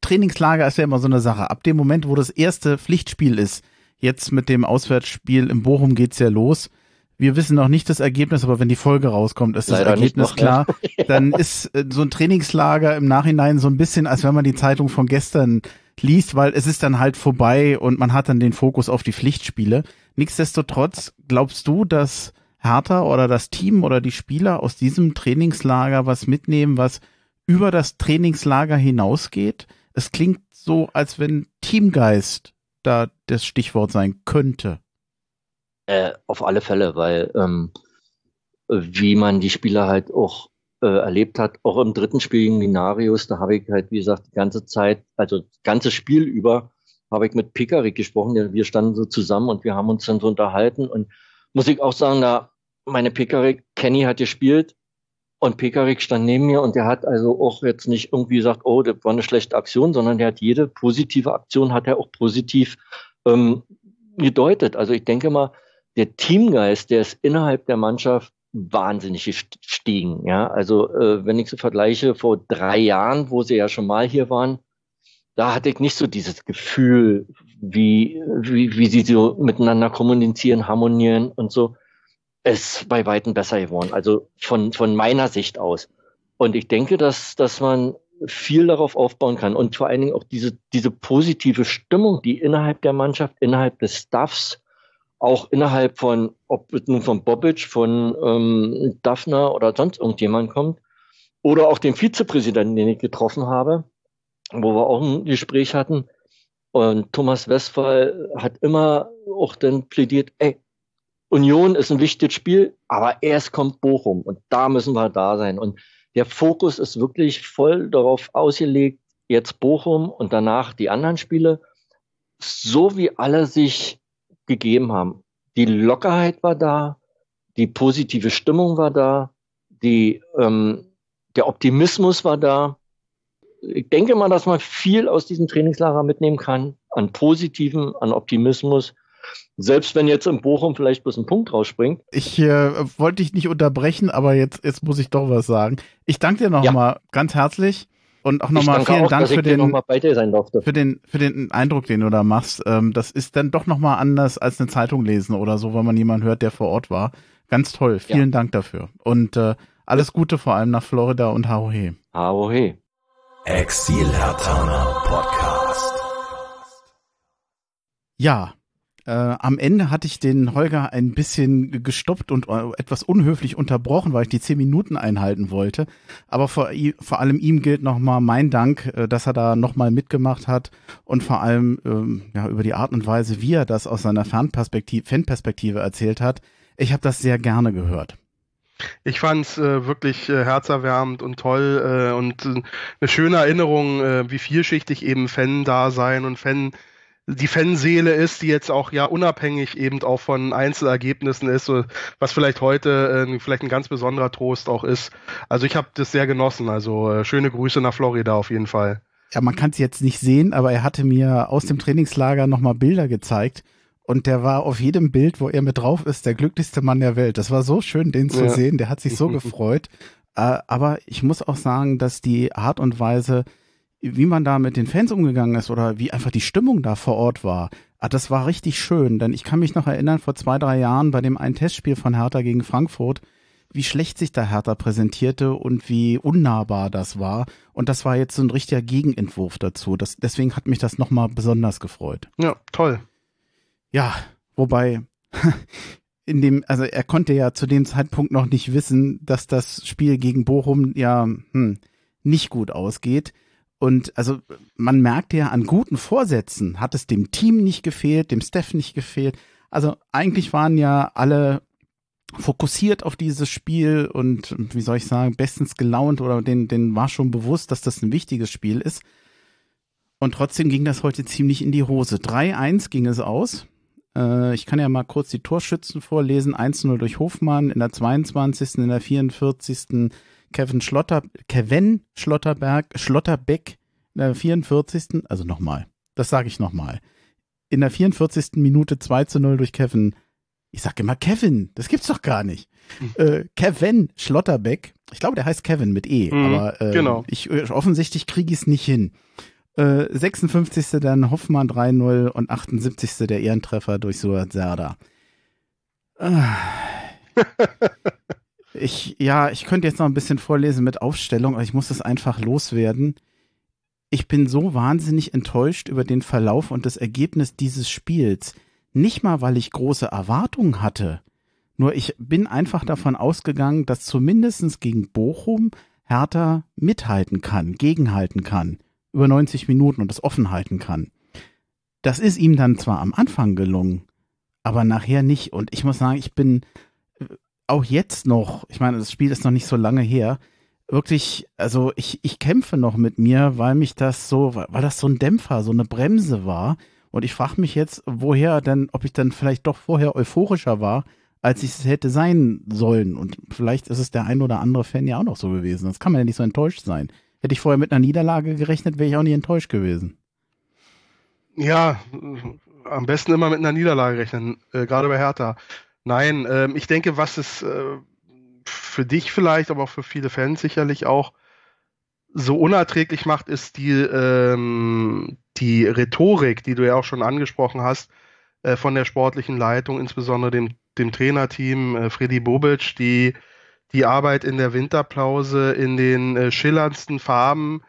Trainingslager ist ja immer so eine Sache. Ab dem Moment, wo das erste Pflichtspiel ist, jetzt mit dem Auswärtsspiel in Bochum geht's ja los. Wir wissen noch nicht das Ergebnis, aber wenn die Folge rauskommt, ist Leider das Ergebnis noch, klar. Ja. Dann ist äh, so ein Trainingslager im Nachhinein so ein bisschen, als wenn man die Zeitung von gestern liest, weil es ist dann halt vorbei und man hat dann den Fokus auf die Pflichtspiele. Nichtsdestotrotz, glaubst du, dass Hertha oder das Team oder die Spieler aus diesem Trainingslager was mitnehmen, was über das Trainingslager hinausgeht? Es klingt so, als wenn Teamgeist da das Stichwort sein könnte. Äh, auf alle Fälle, weil ähm, wie man die Spieler halt auch äh, erlebt hat, auch im dritten Spiel gegen Minarius, da habe ich halt, wie gesagt, die ganze Zeit, also das ganze Spiel über, habe ich mit Pikarik gesprochen. Wir standen so zusammen und wir haben uns dann so unterhalten. Und muss ich auch sagen, da meine Pikarik, Kenny hat gespielt und Pekarik stand neben mir und der hat also auch jetzt nicht irgendwie gesagt, oh, das war eine schlechte Aktion, sondern der hat jede positive Aktion hat er auch positiv ähm, gedeutet. Also ich denke mal, der Teamgeist, der ist innerhalb der Mannschaft wahnsinnig gestiegen. Ja, also äh, wenn ich so vergleiche vor drei Jahren, wo sie ja schon mal hier waren, da hatte ich nicht so dieses Gefühl, wie, wie, wie sie so miteinander kommunizieren, harmonieren und so ist bei Weitem besser geworden. Also von, von meiner Sicht aus. Und ich denke, dass, dass man viel darauf aufbauen kann und vor allen Dingen auch diese, diese positive Stimmung, die innerhalb der Mannschaft, innerhalb des Staffs, auch innerhalb von, ob es nun von Bobic, von ähm, Daphner oder sonst irgendjemand kommt, oder auch den Vizepräsidenten, den ich getroffen habe, wo wir auch ein Gespräch hatten. Und Thomas Westphal hat immer auch dann plädiert, ey, Union ist ein wichtiges Spiel, aber erst kommt Bochum und da müssen wir da sein. Und der Fokus ist wirklich voll darauf ausgelegt, jetzt Bochum und danach die anderen Spiele, so wie alle sich gegeben haben. Die Lockerheit war da, die positive Stimmung war da, die, ähm, der Optimismus war da. Ich denke mal, dass man viel aus diesem Trainingslager mitnehmen kann, an Positiven, an Optimismus selbst wenn jetzt in Bochum vielleicht bloß ein Punkt rausspringt. Ich äh, wollte dich nicht unterbrechen, aber jetzt, jetzt muss ich doch was sagen. Ich danke dir nochmal ja. ganz herzlich und auch nochmal vielen auch, Dank für den, für den, für den Eindruck, den du da machst. Ähm, das ist dann doch nochmal anders als eine Zeitung lesen oder so, wenn man jemanden hört, der vor Ort war. Ganz toll. Vielen ja. Dank dafür. Und äh, alles Gute vor allem nach Florida und Haohe. Haohe. Exil Hertaner Podcast. Ja, äh, am Ende hatte ich den Holger ein bisschen gestoppt und äh, etwas unhöflich unterbrochen, weil ich die zehn Minuten einhalten wollte. Aber vor, vor allem ihm gilt nochmal mein Dank, äh, dass er da nochmal mitgemacht hat und vor allem ähm, ja, über die Art und Weise, wie er das aus seiner Fernperspektive, Fanperspektive erzählt hat. Ich habe das sehr gerne gehört. Ich fand es äh, wirklich äh, herzerwärmend und toll äh, und äh, eine schöne Erinnerung, wie vielschichtig eben Fan-Dasein und Fan die Fanseele ist, die jetzt auch ja unabhängig eben auch von Einzelergebnissen ist, so, was vielleicht heute äh, vielleicht ein ganz besonderer Trost auch ist. Also ich habe das sehr genossen. Also äh, schöne Grüße nach Florida auf jeden Fall. Ja, man kann es jetzt nicht sehen, aber er hatte mir aus dem Trainingslager nochmal Bilder gezeigt. Und der war auf jedem Bild, wo er mit drauf ist, der glücklichste Mann der Welt. Das war so schön, den zu ja. sehen. Der hat sich so gefreut. Äh, aber ich muss auch sagen, dass die Art und Weise, wie man da mit den Fans umgegangen ist oder wie einfach die Stimmung da vor Ort war. Ah, das war richtig schön, denn ich kann mich noch erinnern, vor zwei, drei Jahren bei dem einen Testspiel von Hertha gegen Frankfurt, wie schlecht sich da Hertha präsentierte und wie unnahbar das war. Und das war jetzt so ein richtiger Gegenentwurf dazu. Das, deswegen hat mich das nochmal besonders gefreut. Ja, toll. Ja, wobei, in dem, also er konnte ja zu dem Zeitpunkt noch nicht wissen, dass das Spiel gegen Bochum ja hm, nicht gut ausgeht. Und also man merkt ja an guten Vorsätzen hat es dem Team nicht gefehlt, dem Staff nicht gefehlt. Also eigentlich waren ja alle fokussiert auf dieses Spiel und wie soll ich sagen, bestens gelaunt oder denen, denen war schon bewusst, dass das ein wichtiges Spiel ist. Und trotzdem ging das heute ziemlich in die Hose. 3-1 ging es aus. Äh, ich kann ja mal kurz die Torschützen vorlesen. 1-0 durch Hofmann, in der 22., in der 44. Kevin Schlotter, Kevin Schlotterberg, Schlotterbeck, in der 44. Also nochmal. Das sage ich nochmal. In der 44. Minute 2 zu 0 durch Kevin. Ich sage immer Kevin, das gibt's doch gar nicht. Mhm. Äh, Kevin Schlotterbeck. Ich glaube, der heißt Kevin mit E, mhm, aber äh, genau. ich offensichtlich kriege ich es nicht hin. Äh, 56. dann Hoffmann 3-0 und 78. der Ehrentreffer durch Suat Serda. Äh, ich, ja, ich könnte jetzt noch ein bisschen vorlesen mit Aufstellung, aber ich muss das einfach loswerden. Ich bin so wahnsinnig enttäuscht über den Verlauf und das Ergebnis dieses Spiels. Nicht mal, weil ich große Erwartungen hatte. Nur ich bin einfach davon ausgegangen, dass zumindest gegen Bochum Hertha mithalten kann, gegenhalten kann über 90 Minuten und das offen halten kann. Das ist ihm dann zwar am Anfang gelungen, aber nachher nicht. Und ich muss sagen, ich bin auch jetzt noch, ich meine, das Spiel ist noch nicht so lange her, wirklich, also ich, ich kämpfe noch mit mir, weil mich das so, weil das so ein Dämpfer, so eine Bremse war. Und ich frage mich jetzt, woher denn, ob ich dann vielleicht doch vorher euphorischer war, als ich es hätte sein sollen. Und vielleicht ist es der ein oder andere Fan ja auch noch so gewesen. Das kann man ja nicht so enttäuscht sein. Hätte ich vorher mit einer Niederlage gerechnet, wäre ich auch nicht enttäuscht gewesen. Ja, am besten immer mit einer Niederlage rechnen, äh, gerade bei Hertha. Nein, äh, ich denke, was es äh, für dich vielleicht, aber auch für viele Fans sicherlich auch so unerträglich macht, ist die, ähm, die Rhetorik, die du ja auch schon angesprochen hast, äh, von der sportlichen Leitung, insbesondere dem, dem Trainerteam, äh, Freddy Bobic, die die Arbeit in der Winterpause in den äh, schillerndsten Farben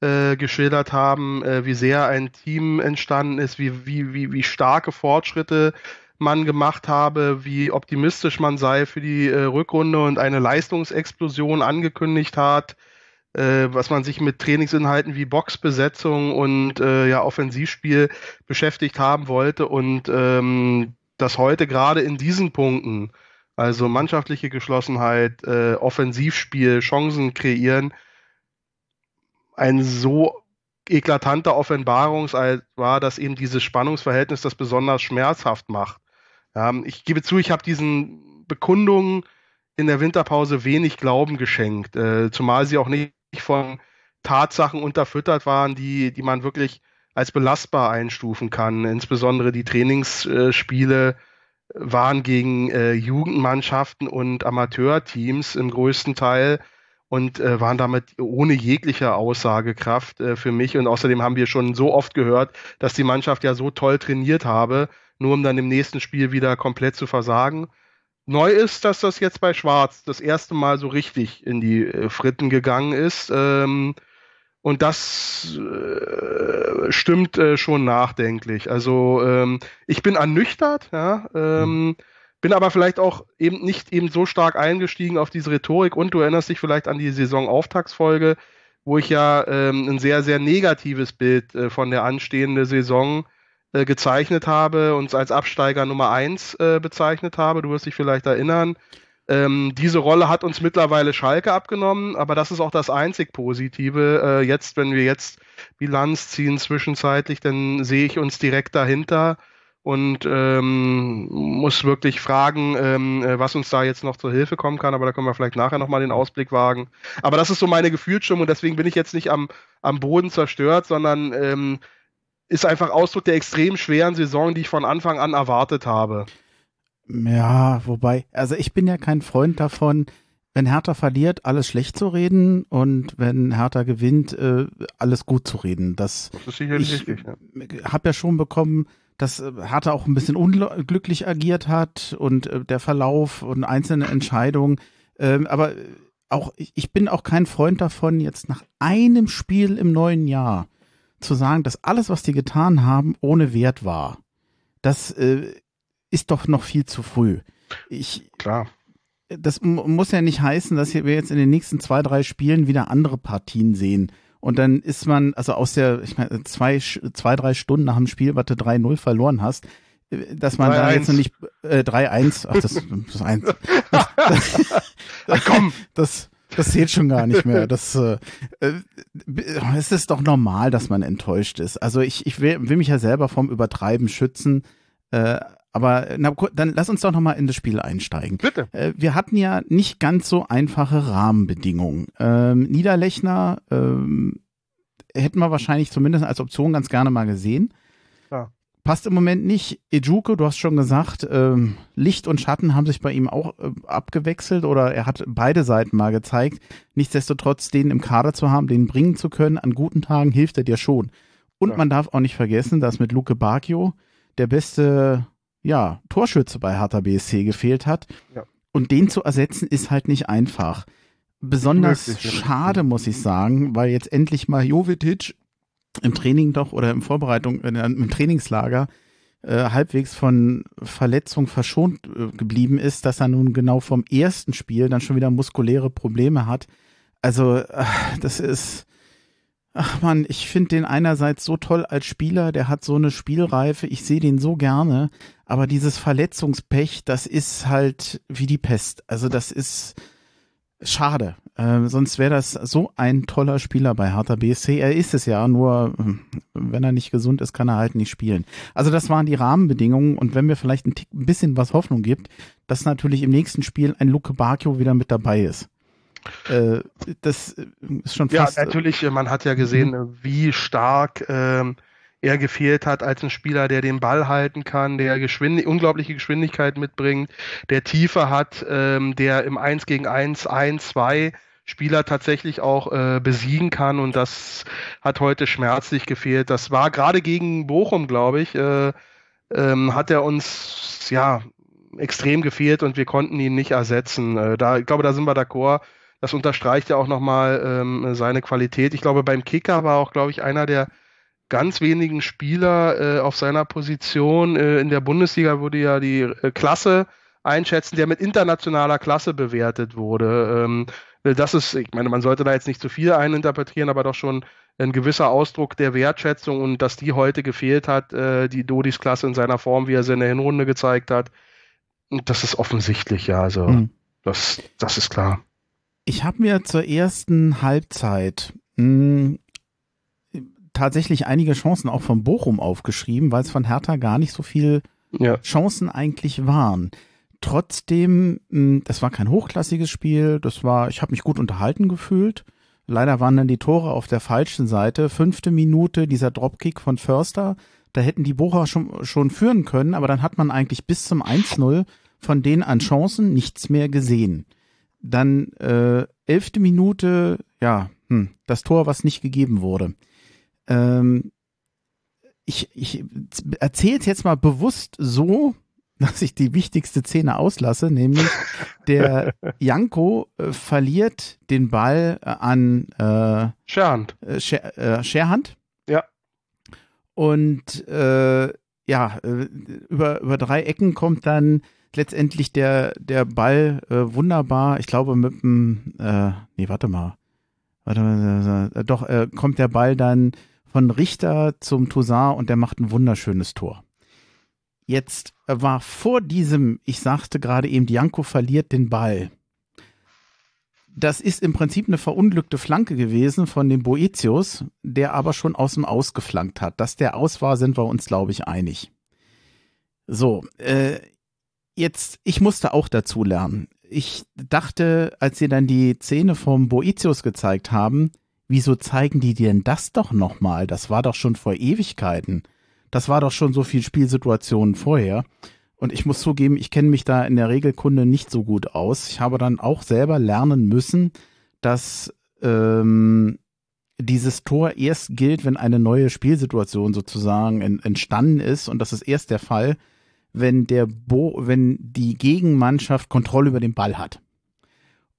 äh, geschildert haben, äh, wie sehr ein Team entstanden ist, wie, wie, wie, wie starke Fortschritte man gemacht habe, wie optimistisch man sei für die äh, Rückrunde und eine Leistungsexplosion angekündigt hat, äh, was man sich mit Trainingsinhalten wie Boxbesetzung und äh, ja Offensivspiel beschäftigt haben wollte und ähm, das heute gerade in diesen Punkten also mannschaftliche Geschlossenheit, äh, Offensivspiel, Chancen kreieren. Ein so eklatanter Offenbarungseid war, dass eben dieses Spannungsverhältnis das besonders schmerzhaft macht. Ähm, ich gebe zu, ich habe diesen Bekundungen in der Winterpause wenig Glauben geschenkt, äh, zumal sie auch nicht von Tatsachen unterfüttert waren, die, die man wirklich als belastbar einstufen kann. Insbesondere die Trainingsspiele waren gegen äh, Jugendmannschaften und Amateurteams im größten Teil und äh, waren damit ohne jegliche Aussagekraft äh, für mich. Und außerdem haben wir schon so oft gehört, dass die Mannschaft ja so toll trainiert habe, nur um dann im nächsten Spiel wieder komplett zu versagen. Neu ist, dass das jetzt bei Schwarz das erste Mal so richtig in die äh, Fritten gegangen ist. Ähm, und das äh, stimmt äh, schon nachdenklich. Also ähm, ich bin ernüchtert, ja, ähm, mhm. bin aber vielleicht auch eben nicht eben so stark eingestiegen auf diese Rhetorik und du erinnerst dich vielleicht an die Saisonauftagsfolge, wo ich ja ähm, ein sehr, sehr negatives Bild äh, von der anstehenden Saison äh, gezeichnet habe, und als Absteiger Nummer eins äh, bezeichnet habe. Du wirst dich vielleicht erinnern. Ähm, diese Rolle hat uns mittlerweile Schalke abgenommen, aber das ist auch das einzig Positive. Äh, jetzt, wenn wir jetzt Bilanz ziehen zwischenzeitlich, dann sehe ich uns direkt dahinter und ähm, muss wirklich fragen, ähm, äh, was uns da jetzt noch zur Hilfe kommen kann, aber da können wir vielleicht nachher nochmal den Ausblick wagen. Aber das ist so meine Gefühlsstimmung und deswegen bin ich jetzt nicht am, am Boden zerstört, sondern ähm, ist einfach Ausdruck der extrem schweren Saison, die ich von Anfang an erwartet habe. Ja, wobei, also ich bin ja kein Freund davon, wenn Hertha verliert, alles schlecht zu reden und wenn Hertha gewinnt, äh, alles gut zu reden. Das, das ist sicherlich ich richtig. Ja. Habe ja schon bekommen, dass äh, Hertha auch ein bisschen unglücklich agiert hat und äh, der Verlauf und einzelne Entscheidungen. Ähm, aber auch ich bin auch kein Freund davon, jetzt nach einem Spiel im neuen Jahr zu sagen, dass alles, was die getan haben, ohne Wert war. Das äh, ist doch noch viel zu früh. Ich, Klar. Das muss ja nicht heißen, dass wir jetzt in den nächsten zwei, drei Spielen wieder andere Partien sehen. Und dann ist man, also aus der, ich meine, zwei, zwei, drei Stunden nach dem Spiel, was du 3-0 verloren hast, äh, dass man 3, da jetzt noch nicht äh, 3-1, ach, das, das 1. Das, das, ach, komm! Das, Das zählt schon gar nicht mehr. Das äh, äh, es ist doch normal, dass man enttäuscht ist. Also ich, ich will, will mich ja selber vom Übertreiben schützen. Äh, aber na, dann lass uns doch nochmal in das Spiel einsteigen. Bitte. Äh, wir hatten ja nicht ganz so einfache Rahmenbedingungen. Ähm, Niederlechner ähm, hätten wir wahrscheinlich zumindest als Option ganz gerne mal gesehen. Ja. Passt im Moment nicht. Ejuke, du hast schon gesagt, ähm, Licht und Schatten haben sich bei ihm auch äh, abgewechselt oder er hat beide Seiten mal gezeigt. Nichtsdestotrotz, den im Kader zu haben, den bringen zu können, an guten Tagen hilft er dir schon. Und Ja. man darf auch nicht vergessen, dass mit Luke Bacchio der beste ja, Torschütze bei Hertha BSC gefehlt hat. Ja. Und den zu ersetzen ist halt nicht einfach. Besonders schade, muss ich sagen, weil jetzt endlich mal Jovetic im Training doch oder im Vorbereitung, äh, im Trainingslager äh, halbwegs von Verletzung verschont äh, geblieben ist, dass er nun genau vom ersten Spiel dann schon wieder muskuläre Probleme hat. Also, äh, das ist, ach man, ich finde den einerseits so toll als Spieler, der hat so eine Spielreife, ich sehe den so gerne, aber dieses Verletzungspech, das ist halt wie die Pest. Also, das ist schade. Äh, sonst wäre das so ein toller Spieler bei Hertha BSC. Er ist es ja, nur hm, wenn er nicht gesund ist, kann er halt nicht spielen. Also das waren die Rahmenbedingungen und wenn mir vielleicht ein, Tick, ein bisschen was Hoffnung gibt, dass natürlich im nächsten Spiel ein Luke Bacchio wieder mit dabei ist. Äh, das ist schon Ja, fast... natürlich, äh, man hat ja gesehen, äh, wie stark ähm, er gefehlt hat als ein Spieler, der den Ball halten kann, der Geschwind unglaubliche Geschwindigkeit mitbringt, der Tiefe hat, ähm, der im 1 gegen 1, 1, 2 Spieler tatsächlich auch äh, besiegen kann und das hat heute schmerzlich gefehlt. Das war gerade gegen Bochum, glaube ich, äh, ähm, hat er uns ja extrem gefehlt und wir konnten ihn nicht ersetzen. Äh, da, ich glaube, da sind wir d'accord. Das unterstreicht ja auch nochmal ähm, seine Qualität. Ich glaube, beim Kicker war auch, glaube ich, einer der ganz wenigen Spieler äh, auf seiner Position. Äh, in der Bundesliga wurde ja die äh, Klasse einschätzen, der mit internationaler Klasse bewertet wurde. Ähm, das ist, ich meine, man sollte da jetzt nicht zu viel eininterpretieren, aber doch schon ein gewisser Ausdruck der Wertschätzung und dass die heute gefehlt hat, äh, die Dodis Klasse in seiner Form, wie er sie in der Hinrunde gezeigt hat. Und das ist offensichtlich, ja, also Hm. das, das ist klar. Ich habe mir zur ersten Halbzeit mh, tatsächlich einige Chancen auch von Bochum aufgeschrieben, weil es von Hertha gar nicht so viel Ja. Chancen eigentlich waren. Trotzdem, mh, das war kein hochklassiges Spiel, das war, ich habe mich gut unterhalten gefühlt. Leider waren dann die Tore auf der falschen Seite. Fünfte Minute, dieser Dropkick von Förster, da hätten die Bocher schon, schon führen können, aber dann hat man eigentlich bis zum 1-0 von denen an Chancen nichts mehr gesehen. Dann äh, elfte Minute, ja, hm, das Tor, was nicht gegeben wurde. Ähm, ich ich erzähle es jetzt mal bewusst so, dass ich die wichtigste Szene auslasse, nämlich der Janko äh, verliert den Ball äh, an äh, Scherhand. äh, Scher, äh, Scherhand. Ja. Und äh, ja, äh, über, über drei Ecken kommt dann letztendlich der, der Ball wunderbar, ich glaube mit dem, äh, nee, warte mal. Warte mal, doch, äh, kommt der Ball dann von Richter zum Toussaint und der macht ein wunderschönes Tor. Jetzt war vor diesem, ich sagte gerade eben, Janko verliert den Ball. Das ist im Prinzip eine verunglückte Flanke gewesen von dem Boetius, der aber schon aus dem Aus geflankt hat. Dass der aus war, sind wir uns, glaube ich, einig. So, äh, jetzt, ich musste auch dazu lernen. Ich dachte, als sie dann die Szene vom Boetius gezeigt haben, wieso zeigen die denn das doch nochmal? Das war doch schon vor Ewigkeiten. Das war doch schon so viel Spielsituationen vorher. Und ich muss zugeben, ich kenne mich da in der Regelkunde nicht so gut aus. Ich habe dann auch selber lernen müssen, dass ähm, dieses Tor erst gilt, wenn eine neue Spielsituation sozusagen en entstanden ist. Und das ist erst der Fall, wenn der Bo wenn die Gegenmannschaft Kontrolle über den Ball hat.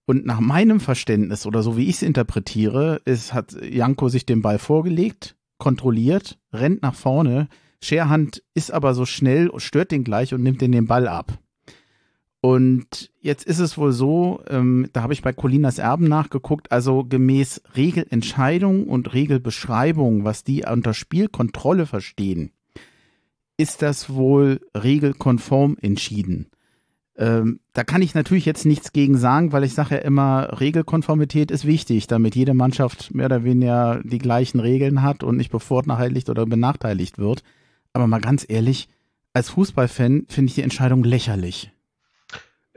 Und nach meinem Verständnis oder so wie ich es interpretiere, ist, hat Janko sich den Ball vorgelegt, kontrolliert, rennt nach vorne. Scherhand ist aber so schnell, stört den gleich und nimmt den den Ball ab. Und jetzt ist es wohl so, ähm, da habe ich bei Colinas Erben nachgeguckt, also gemäß Regelentscheidung und Regelbeschreibung, was die unter Spielkontrolle verstehen, ist das wohl regelkonform entschieden. Ähm, da kann ich natürlich jetzt nichts gegen sagen, weil ich sage ja immer, Regelkonformität ist wichtig, damit jede Mannschaft mehr oder weniger die gleichen Regeln hat und nicht bevorteiligt oder benachteiligt wird. Aber mal ganz ehrlich, als Fußballfan finde ich die Entscheidung lächerlich.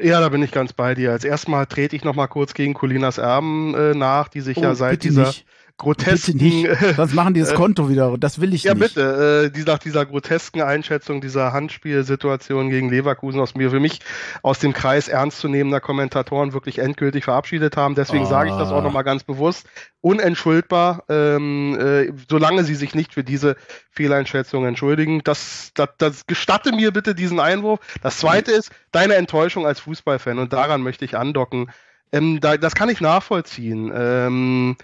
Ja, da bin ich ganz bei dir. Als erstmal trete ich noch mal kurz gegen Colinas Erben äh, nach, die sich oh, ja seit dieser nicht grotesken. Bitte nicht. Sonst machen die das äh, Konto wieder. Das will ich ja, nicht. Ja, bitte. Äh, die, nach dieser grotesken Einschätzung dieser Handspielsituation gegen Leverkusen aus mir für mich aus dem Kreis ernstzunehmender Kommentatoren wirklich endgültig verabschiedet haben. Deswegen ah. sage ich das auch nochmal ganz bewusst. Unentschuldbar, ähm, äh, solange sie sich nicht für diese Fehleinschätzung entschuldigen. Das, das, das gestatte mir bitte diesen Einwurf. Das zweite ist deine Enttäuschung als Fußballfan und daran möchte ich andocken. Ähm, da, das kann ich nachvollziehen. Ähm,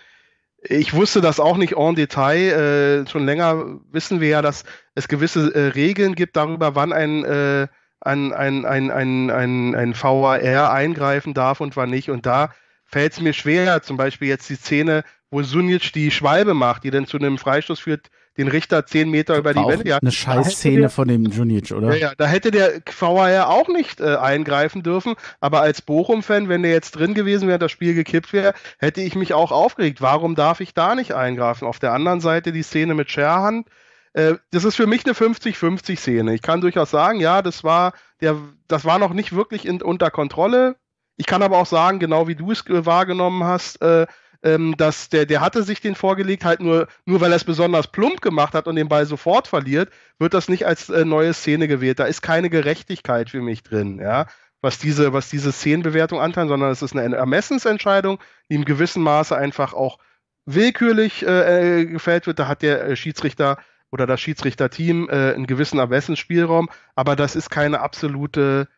ich wusste das auch nicht en Detail. Äh, schon länger wissen wir ja, dass es gewisse äh, Regeln gibt darüber, wann ein, äh, ein, ein, ein, ein, ein, ein VAR eingreifen darf und wann nicht. Und da fällt es mir schwer, zum Beispiel jetzt die Szene, wo Sunic die Schwalbe macht, die dann zu einem Freistoß führt, den Richter zehn Meter über die Wände. Ja, eine Scheißszene von dem Junic, oder? Ja, ja, da hätte der VAR auch nicht äh, eingreifen dürfen. Aber als Bochum-Fan, wenn der jetzt drin gewesen wäre, das Spiel gekippt wäre, hätte ich mich auch aufgeregt. Warum darf ich da nicht eingreifen? Auf der anderen Seite die Szene mit Scherhand. Äh, das ist für mich eine 50-50-Szene. Ich kann durchaus sagen, ja, das war, der, das war noch nicht wirklich in, unter Kontrolle. Ich kann aber auch sagen, genau wie du es wahrgenommen hast, äh, ähm, dass der, der hatte sich den vorgelegt, halt nur, nur weil er es besonders plump gemacht hat und den Ball sofort verliert, wird das nicht als äh, neue Szene gewählt. Da ist keine Gerechtigkeit für mich drin, ja, was diese, was diese Szenenbewertung anteilt, sondern es ist eine Ermessensentscheidung, die im gewissen Maße einfach auch willkürlich äh, äh gefällt wird. Da hat der äh, Schiedsrichter oder das Schiedsrichterteam äh, einen gewissen Ermessensspielraum, aber das ist keine absolute,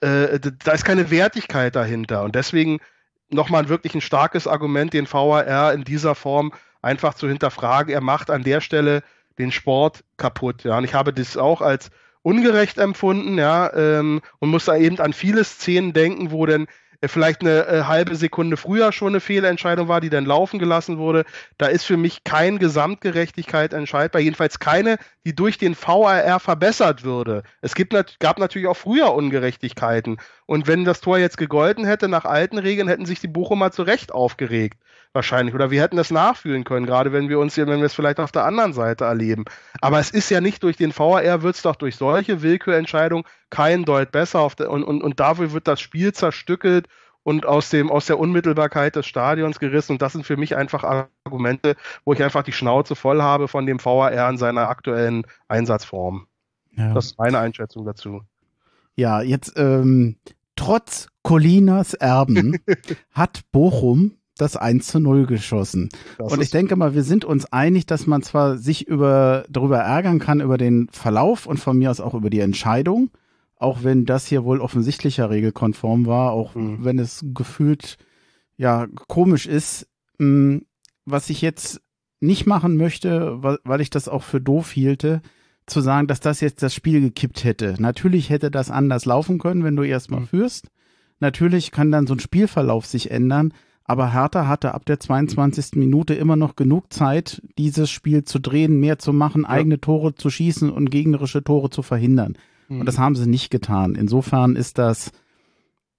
äh, da ist keine Wertigkeit dahinter. Und deswegen nochmal wirklich ein starkes Argument, den VAR in dieser Form einfach zu hinterfragen. Er macht an der Stelle den Sport kaputt. Ja, und ich habe das auch als ungerecht empfunden, ja, ähm, und muss da eben an viele Szenen denken, wo denn äh, vielleicht eine äh, halbe Sekunde früher schon eine Fehlentscheidung war, die dann laufen gelassen wurde. Da ist für mich kein Gesamtgerechtigkeit entscheidbar, jedenfalls keine, die durch den VAR verbessert würde. Es gibt, gab natürlich auch früher Ungerechtigkeiten. Und wenn das Tor jetzt gegolten hätte nach alten Regeln, hätten sich die Bochumer zu Recht aufgeregt wahrscheinlich. Oder wir hätten das nachfühlen können, gerade wenn wir uns hier, wenn wir es vielleicht auf der anderen Seite erleben. Aber es ist ja nicht durch den VAR, wird es doch durch solche Willkürentscheidungen kein Deut besser. Der, und, und, und dafür wird das Spiel zerstückelt und aus, dem, aus der Unmittelbarkeit des Stadions gerissen. Und das sind für mich einfach Argumente, wo ich einfach die Schnauze voll habe von dem VAR in seiner aktuellen Einsatzform. Ja. Das ist meine Einschätzung dazu. Ja, jetzt ähm, trotz Colinas Erben hat Bochum das 1 zu 0 geschossen. Das und ich denke mal, wir sind uns einig, dass man zwar sich über, darüber ärgern kann, über den Verlauf und von mir aus auch über die Entscheidung, auch wenn das hier wohl offensichtlicher regelkonform war, auch mhm. wenn es gefühlt ja komisch ist. Hm, was ich jetzt nicht machen möchte, weil, weil ich das auch für doof hielte, zu sagen, dass das jetzt das Spiel gekippt hätte. Natürlich hätte das anders laufen können, wenn du erstmal mhm. führst. Natürlich kann dann so ein Spielverlauf sich ändern. Aber Hertha hatte ab der 22. Minute immer noch genug Zeit, dieses Spiel zu drehen, mehr zu machen, ja. eigene Tore zu schießen und gegnerische Tore zu verhindern. Mhm. Und das haben sie nicht getan. Insofern ist das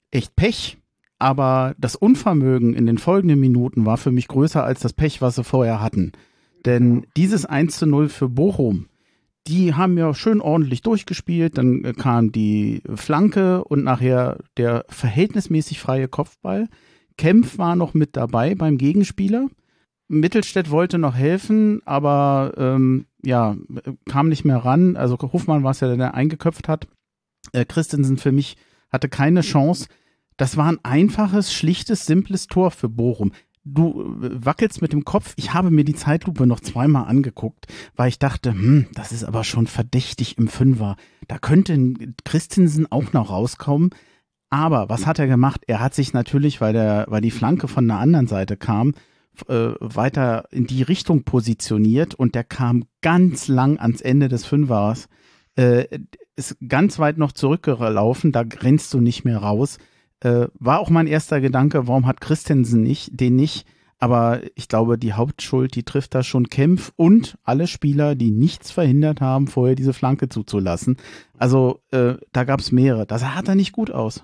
echt Pech. Aber das Unvermögen in den folgenden Minuten war für mich größer als das Pech, was sie vorher hatten. Denn dieses 1 zu 0 für Bochum, die haben ja schön ordentlich durchgespielt. Dann kam die Flanke und nachher der verhältnismäßig freie Kopfball. Kempf war noch mit dabei beim Gegenspieler. Mittelstädt wollte noch helfen, aber ähm, ja, kam nicht mehr ran. Also Hofmann war es ja, der eingeköpft hat. Äh, Christensen für mich hatte keine Chance. Das war ein einfaches, schlichtes, simples Tor für Bochum. Du äh, wackelst mit dem Kopf. Ich habe mir die Zeitlupe noch zweimal angeguckt, weil ich dachte, hm, das ist aber schon verdächtig im Fünfer. Da könnte Christensen auch noch rauskommen. Aber was hat er gemacht? Er hat sich natürlich, weil der, weil die Flanke von der anderen Seite kam, äh, weiter in die Richtung positioniert und der kam ganz lang ans Ende des Fünfers. Äh, ist ganz weit noch zurückgelaufen, da grenzt du nicht mehr raus. Äh, war auch mein erster Gedanke, warum hat Christensen nicht, den nicht? Aber ich glaube, die Hauptschuld, die trifft da schon Kempf und alle Spieler, die nichts verhindert haben, vorher diese Flanke zuzulassen. Also äh, da gab es mehrere. Das sah da nicht gut aus.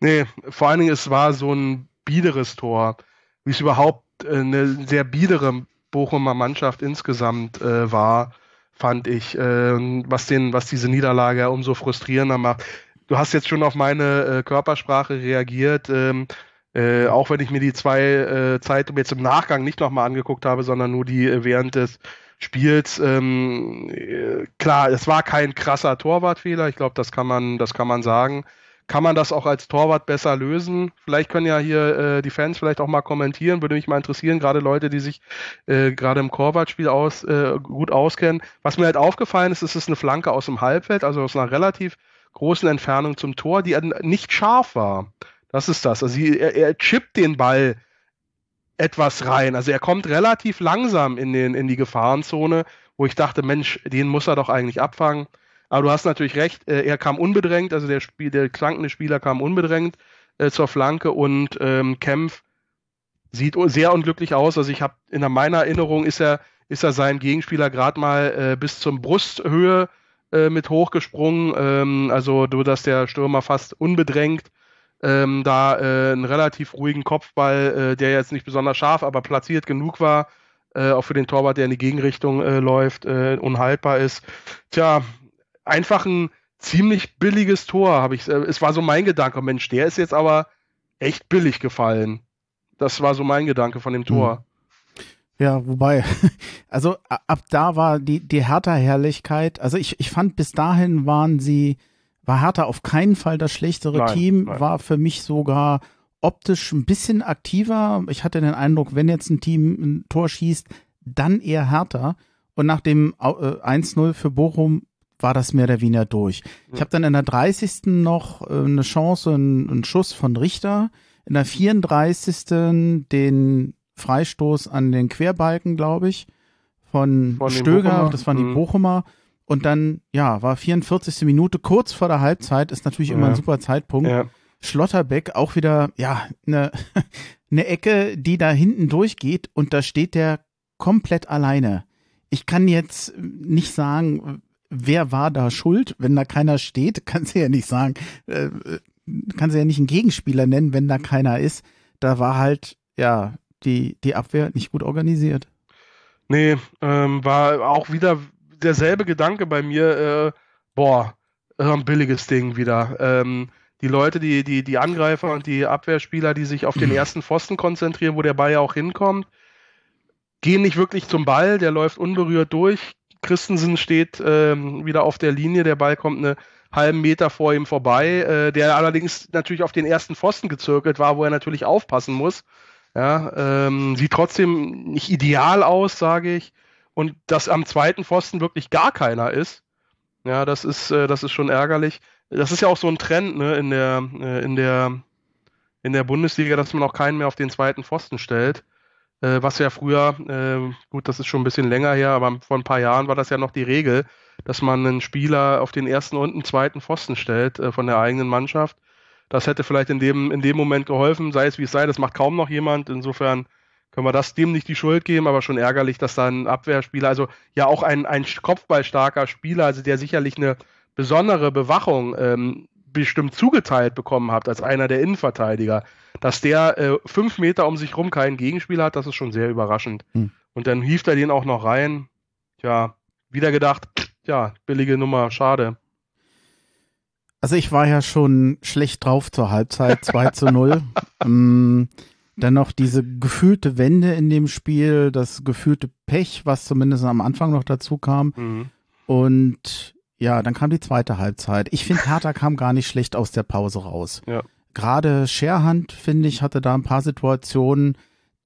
Nee, vor allen Dingen, es war so ein biederes Tor, wie es überhaupt äh, eine sehr biedere Bochumer Mannschaft insgesamt äh, war, fand ich, äh, was, den, was diese Niederlage umso frustrierender macht. Du hast jetzt schon auf meine äh, Körpersprache reagiert. Ähm, äh, auch wenn ich mir die zwei äh, Zeitungen jetzt im Nachgang nicht nochmal angeguckt habe, sondern nur die äh, während des Spiels. Ähm, äh, klar, es war kein krasser Torwartfehler. Ich glaube, das kann man, das kann man sagen. Kann man das auch als Torwart besser lösen? Vielleicht können ja hier äh, die Fans vielleicht auch mal kommentieren, würde mich mal interessieren, gerade Leute, die sich äh, gerade im Torwartspiel aus, äh, gut auskennen. Was mir halt aufgefallen ist, ist es eine Flanke aus dem Halbfeld, also aus einer relativ großen Entfernung zum Tor, die nicht scharf war. Das ist das. Also er, er chippt den Ball etwas rein. Also er kommt relativ langsam in, den, in die Gefahrenzone, wo ich dachte, Mensch, den muss er doch eigentlich abfangen. Aber du hast natürlich recht, äh, er kam unbedrängt, also der, Spiel, der klankende Spieler kam unbedrängt äh, zur Flanke und ähm, Kempf sieht sehr unglücklich aus. Also ich habe in meiner Erinnerung ist er, ist er seinen Gegenspieler gerade mal äh, bis zum Brusthöhe äh, mit hochgesprungen. Ähm, also du, dass der Stürmer fast unbedrängt ähm, da äh, einen relativ ruhigen Kopfball, äh, der jetzt nicht besonders scharf, aber platziert genug war, äh, auch für den Torwart, der in die Gegenrichtung äh, läuft, äh, unhaltbar ist. Tja, einfach ein ziemlich billiges Tor, habe ich. Äh, es war so mein Gedanke, Mensch, der ist jetzt aber echt billig gefallen. Das war so mein Gedanke von dem Tor. Mhm. Ja, wobei, also ab da war die, die Hertha-Herrlichkeit, also ich, ich fand bis dahin waren sie war Hertha auf keinen Fall das schlechtere nein, Team, nein. war für mich sogar optisch ein bisschen aktiver. Ich hatte den Eindruck, wenn jetzt ein Team ein Tor schießt, dann eher Hertha. Und nach dem 1-0 äh, für Bochum war das mehr der Wiener durch. Ich habe dann in der 30. noch äh, eine Chance, einen Schuss von Richter. In der 34. den Freistoß an den Querbalken, glaube ich, von, von Stöger. Das waren die mhm. Bochumer. Und dann, ja, war 44. Minute, kurz vor der Halbzeit, ist natürlich immer ja. ein super Zeitpunkt. Ja. Schlotterbeck auch wieder, ja, eine ne Ecke, die da hinten durchgeht und da steht der komplett alleine. Ich kann jetzt nicht sagen, wer war da schuld, wenn da keiner steht, kann sie ja nicht sagen, äh, kann sie ja nicht einen Gegenspieler nennen, wenn da keiner ist. Da war halt, ja, die, die Abwehr nicht gut organisiert. Nee, ähm, war auch wieder derselbe Gedanke bei mir, äh, boah, ein billiges Ding wieder. Ähm, die Leute, die, die, die Angreifer und die Abwehrspieler, die sich auf den ersten Pfosten konzentrieren, wo der Ball ja auch hinkommt, gehen nicht wirklich zum Ball, der läuft unberührt durch. Christensen steht ähm, wieder auf der Linie, der Ball kommt eine halben Meter vor ihm vorbei, äh, der allerdings natürlich auf den ersten Pfosten gezirkelt war, wo er natürlich aufpassen muss. Ja, ähm, sieht trotzdem nicht ideal aus, sage ich und dass am zweiten Pfosten wirklich gar keiner ist. Ja, das ist, äh, das ist schon ärgerlich. Das ist ja auch so ein Trend ne, in, der, äh, in, der, in der Bundesliga, dass man auch keinen mehr auf den zweiten Pfosten stellt. Äh, was ja früher, äh, gut, das ist schon ein bisschen länger her, aber vor ein paar Jahren war das ja noch die Regel, dass man einen Spieler auf den ersten und einen zweiten Pfosten stellt äh, von der eigenen Mannschaft. Das hätte vielleicht in dem, in dem Moment geholfen, sei es wie es sei, das macht kaum noch jemand. Insofern können wir das dem nicht die Schuld geben, aber schon ärgerlich, dass da ein Abwehrspieler, also ja auch ein, ein kopfballstarker Spieler, also der sicherlich eine besondere Bewachung ähm, bestimmt zugeteilt bekommen hat als einer der Innenverteidiger, dass der äh, fünf Meter um sich rum keinen Gegenspieler hat, das ist schon sehr überraschend. Hm. Und dann hieft er den auch noch rein. Tja, wieder gedacht, ja, billige Nummer, schade. Also ich war ja schon schlecht drauf zur Halbzeit, 2 zu 0. ähm, dann noch diese gefühlte Wende in dem Spiel, das gefühlte Pech, was zumindest am Anfang noch dazu kam. Mhm. Und ja, dann kam die zweite Halbzeit. Ich finde, Hertha kam gar nicht schlecht aus der Pause raus. Ja. Gerade Scherhand, finde ich, hatte da ein paar Situationen,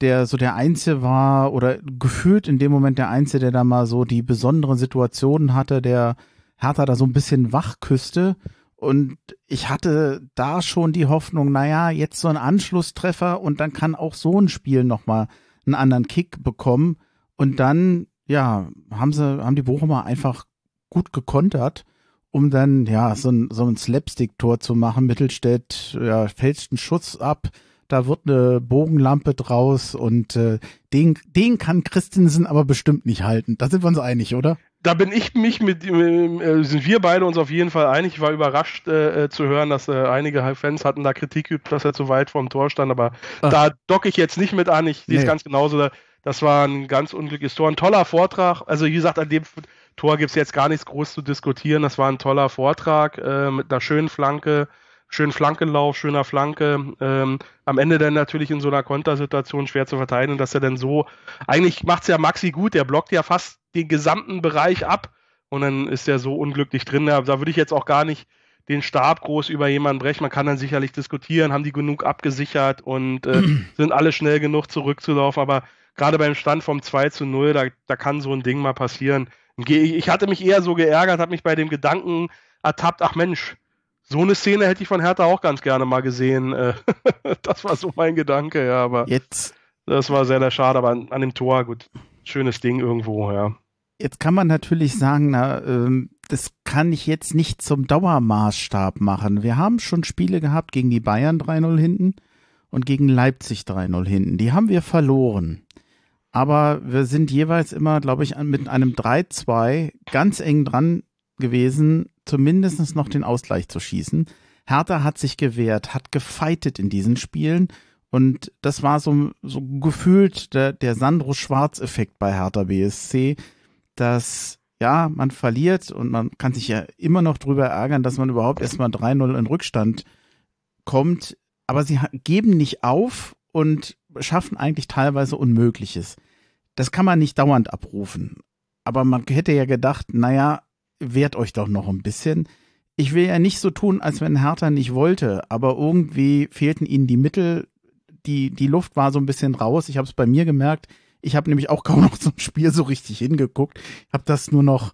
der so der Einzige war oder gefühlt in dem Moment der Einzige, der da mal so die besonderen Situationen hatte, der Hertha da so ein bisschen wach küsste. Und ich hatte da schon die Hoffnung, naja, jetzt so ein Anschlusstreffer und dann kann auch so ein Spiel nochmal einen anderen Kick bekommen. Und dann, ja, haben sie, haben die Bochumer einfach gut gekontert, um dann, ja, so ein, so ein Slapstick-Tor zu machen. Mittelstädt, ja, fälscht einen Schuss ab, da wird eine Bogenlampe draus und äh, den, den kann Christensen aber bestimmt nicht halten. Da sind wir uns einig, oder? Da bin ich mich mit, äh, sind wir beide uns auf jeden Fall einig. Ich war überrascht äh, äh zu hören, dass äh, einige Fans hatten da Kritik übt, dass er zu weit vorm Tor stand, aber Ach. da docke ich jetzt nicht mit an. Ich sehe es ganz genauso. Das war ein ganz unglückliches Tor. Ein toller Vortrag. Also, wie gesagt, an dem Tor gibt es jetzt gar nichts groß zu diskutieren. Das war ein toller Vortrag äh, mit einer schönen Flanke schönen Flankenlauf, schöner Flanke. Ähm, am Ende dann natürlich in so einer Kontersituation schwer zu verteidigen, dass er dann so, eigentlich macht es ja Maxi gut, der blockt ja fast den gesamten Bereich ab und dann ist er so unglücklich drin. Da, da würde ich jetzt auch gar nicht den Stab groß über jemanden brechen. Man kann dann sicherlich diskutieren, haben die genug abgesichert und äh, sind alle schnell genug zurückzulaufen, aber gerade beim Stand vom 2 zu 0, da, da kann so ein Ding mal passieren. Ich hatte mich eher so geärgert, habe mich bei dem Gedanken ertappt, ach Mensch, so eine Szene hätte ich von Hertha auch ganz gerne mal gesehen. Äh, das war so mein Gedanke, ja, aber jetzt. Das war sehr, sehr schade, aber an, an dem Tor, gut, schönes Ding irgendwo, ja. Jetzt kann man natürlich sagen, na, ähm, das kann ich jetzt nicht zum Dauermaßstab machen. Wir haben schon Spiele gehabt gegen die Bayern 3-0 hinten und gegen Leipzig 3-0 hinten. Die haben wir verloren. Aber wir sind jeweils immer, glaube ich, mit einem 3-2 ganz eng dran gewesen, zumindest noch den Ausgleich zu schießen. Hertha hat sich gewehrt, hat gefeitet in diesen Spielen und das war so, so gefühlt der, der Sandro Schwarz-Effekt bei Hertha BSC, dass ja, man verliert und man kann sich ja immer noch drüber ärgern, dass man überhaupt erstmal 3-0 in Rückstand kommt, aber sie geben nicht auf und schaffen eigentlich teilweise Unmögliches. Das kann man nicht dauernd abrufen. Aber man hätte ja gedacht, naja, wehrt euch doch noch ein bisschen. Ich will ja nicht so tun, als wenn Hertha nicht wollte, aber irgendwie fehlten ihnen die Mittel. Die, die Luft war so ein bisschen raus. Ich habe es bei mir gemerkt. Ich habe nämlich auch kaum noch zum Spiel so richtig hingeguckt. Ich habe das nur noch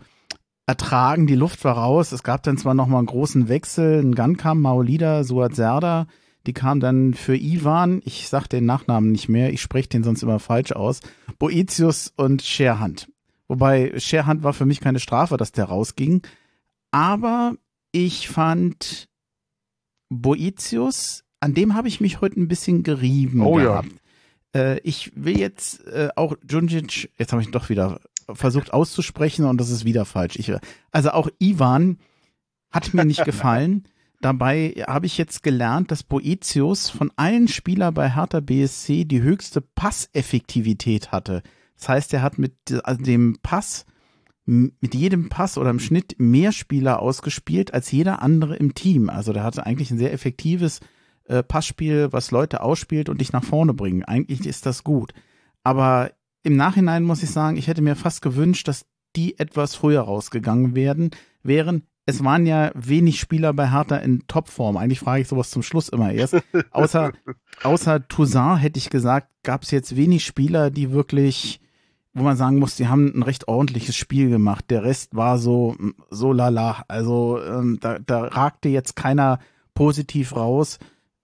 ertragen. Die Luft war raus. Es gab dann zwar noch mal einen großen Wechsel. Ein Gun kam, Maolida, Suat Serda. Die kam dann für Ivan. Ich sag den Nachnamen nicht mehr. Ich spreche den sonst immer falsch aus. Boetius und Scherhand. Wobei Scherhand war für mich keine Strafe, dass der rausging. Aber ich fand Boetius, an dem habe ich mich heute ein bisschen gerieben oh, gehabt. Ja. Äh, ich will jetzt äh, auch Junjic, jetzt habe ich doch wieder versucht auszusprechen und das ist wieder falsch. Ich, also auch Ivan hat mir nicht gefallen. Dabei habe ich jetzt gelernt, dass Boetius von allen Spielern bei Hertha BSC die höchste Passeffektivität hatte. Das heißt, er hat mit also dem Pass, mit jedem Pass oder im Schnitt mehr Spieler ausgespielt als jeder andere im Team. Also der hatte eigentlich ein sehr effektives äh, Passspiel, was Leute ausspielt und dich nach vorne bringen. Eigentlich ist das gut. Aber im Nachhinein muss ich sagen, ich hätte mir fast gewünscht, dass die etwas früher rausgegangen werden, wären es waren ja wenig Spieler bei Hertha in Topform. Eigentlich frage ich sowas zum Schluss immer erst. Außer, außer Toussaint hätte ich gesagt, gab es jetzt wenig Spieler, die wirklich wo man sagen muss, die haben ein recht ordentliches Spiel gemacht. Der Rest war so, so lala. Also ähm, da, da ragte jetzt keiner positiv raus.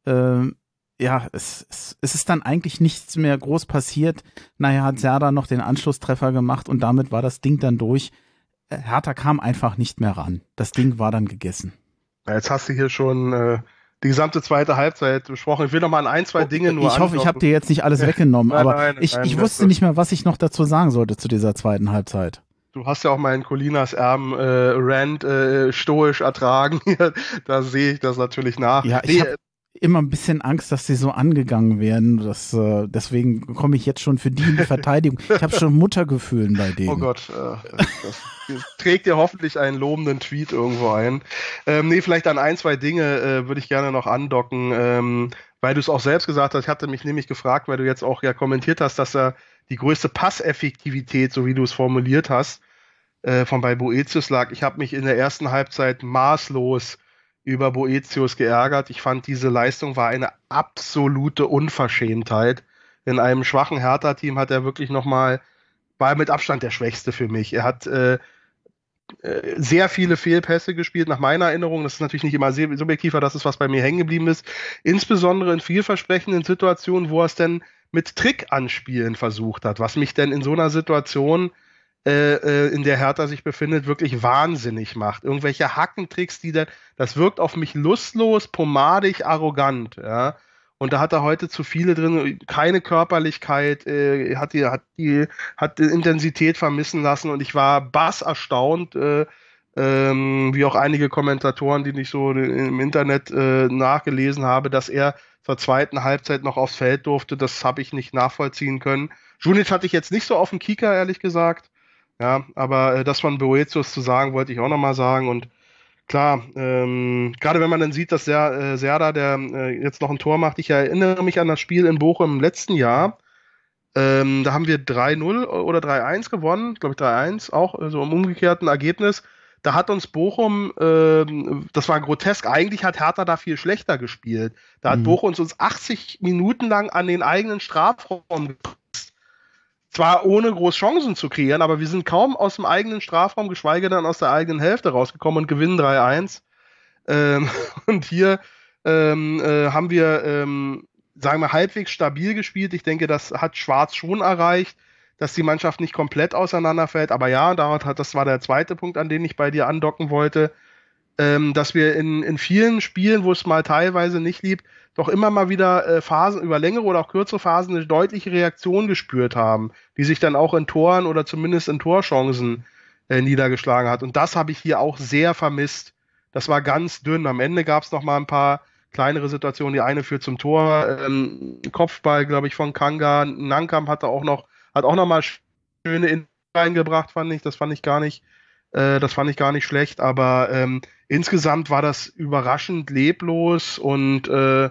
Ähm, ja, es, es, es ist dann eigentlich nichts mehr groß passiert. Naja, hat Serda noch den Anschlusstreffer gemacht und damit war das Ding dann durch. Äh, Hertha kam einfach nicht mehr ran. Das Ding war dann gegessen. Jetzt hast du hier schon äh, die gesamte zweite Halbzeit besprochen. Ich will noch mal an ein, zwei Dinge nur Ich hoffe, ich habe dir jetzt nicht alles weggenommen, nein, aber nein, ich, nein, ich wusste nicht mehr, was ich noch dazu sagen sollte zu dieser zweiten Halbzeit. Du hast ja auch meinen Colinas Erben äh, Rand äh, stoisch ertragen. da sehe ich das natürlich nach. Ja, ich nee, habe immer ein bisschen Angst, dass sie so angegangen werden. Das, äh, deswegen komme ich jetzt schon für die in die Verteidigung. Ich habe schon Muttergefühlen bei denen. Oh Gott, äh, das trägt dir hoffentlich einen lobenden Tweet irgendwo ein. Ähm, nee, vielleicht an ein, zwei Dinge äh, würde ich gerne noch andocken, ähm, weil du es auch selbst gesagt hast. Ich hatte mich nämlich gefragt, weil du jetzt auch ja kommentiert hast, dass er die größte Passeffektivität, so wie du es formuliert hast, äh, von bei Boetius lag. Ich habe mich in der ersten Halbzeit maßlos über Boetius geärgert. Ich fand, diese Leistung war eine absolute Unverschämtheit. In einem schwachen Hertha-Team hat er wirklich nochmal, war mit Abstand der Schwächste für mich. Er hat äh, äh, sehr viele Fehlpässe gespielt, nach meiner Erinnerung. Das ist natürlich nicht immer subjektiv, aber das ist, was bei mir hängen geblieben ist. Insbesondere in vielversprechenden Situationen, wo er es denn mit Trick anspielen versucht hat, was mich denn in so einer Situation äh, äh, in der Hertha sich befindet, wirklich wahnsinnig macht. Irgendwelche Hackentricks, die da, das wirkt auf mich lustlos, pomadig, arrogant, ja. Und da hat er heute zu viele drin, keine Körperlichkeit, äh, hat die, hat die, hat die Intensität vermissen lassen und ich war bass erstaunt, äh, ähm, wie auch einige Kommentatoren, die ich so im Internet äh, nachgelesen habe, dass er zur zweiten Halbzeit noch aufs Feld durfte. Das habe ich nicht nachvollziehen können. Junic hatte ich jetzt nicht so auf dem Kieker, ehrlich gesagt. Ja, aber äh, das von Boetius zu sagen, wollte ich auch nochmal sagen. Und klar, ähm, gerade wenn man dann sieht, dass der, äh, Serda, der äh, jetzt noch ein Tor macht, ich erinnere mich an das Spiel in Bochum im letzten Jahr. Ähm, da haben wir 3-0 oder 3-1 gewonnen, glaube ich 3-1, auch äh, so im umgekehrten Ergebnis. Da hat uns Bochum, ähm, das war grotesk, eigentlich hat Hertha da viel schlechter gespielt. Da hat mhm. Bochum uns 80 Minuten lang an den eigenen Strafraum gepresst zwar ohne groß Chancen zu kreieren, aber wir sind kaum aus dem eigenen Strafraum, geschweige denn aus der eigenen Hälfte rausgekommen und gewinnen 3-1. Ähm, und hier ähm, äh, haben wir, ähm, sagen wir, halbwegs stabil gespielt. Ich denke, das hat Schwarz schon erreicht, dass die Mannschaft nicht komplett auseinanderfällt. Aber ja, das war der zweite Punkt, an den ich bei dir andocken wollte ähm, dass wir in, in vielen Spielen, wo es mal teilweise nicht lief, doch immer mal wieder äh, Phasen, über längere oder auch kürzere Phasen, eine deutliche Reaktion gespürt haben, die sich dann auch in Toren oder zumindest in Torchancen äh, niedergeschlagen hat. Und das habe ich hier auch sehr vermisst. Das war ganz dünn. Am Ende gab es noch mal ein paar kleinere Situationen. Die eine führt zum Tor, ähm, Kopfball, glaube ich, von Kanga. Nankam hatte auch noch, hat auch noch mal schöne in reingebracht, fand ich. Das fand ich gar nicht, äh, das fand ich gar nicht schlecht. Aber ähm, insgesamt war das überraschend leblos und äh,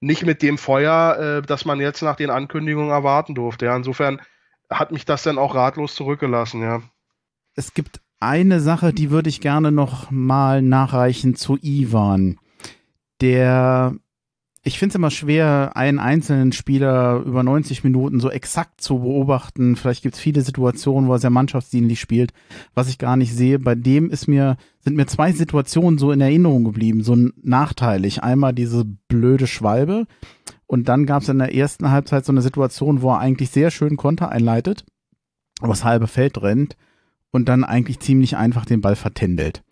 nicht mit dem Feuer, äh, das man jetzt nach den Ankündigungen erwarten durfte. Ja, insofern hat mich das dann auch ratlos zurückgelassen, ja. Es gibt eine Sache, die würde ich gerne noch mal nachreichen zu Ivan. Der ich finde es immer schwer, einen einzelnen Spieler über 90 Minuten so exakt zu beobachten. Vielleicht gibt es viele Situationen, wo er sehr mannschaftsdienlich spielt, was ich gar nicht sehe. Bei dem ist mir, sind mir zwei Situationen so in Erinnerung geblieben, so nachteilig. Einmal diese blöde Schwalbe und dann gab es in der ersten Halbzeit so eine Situation, wo er eigentlich sehr schön Konter einleitet, aber das halbe Feld rennt und dann eigentlich ziemlich einfach den Ball vertändelt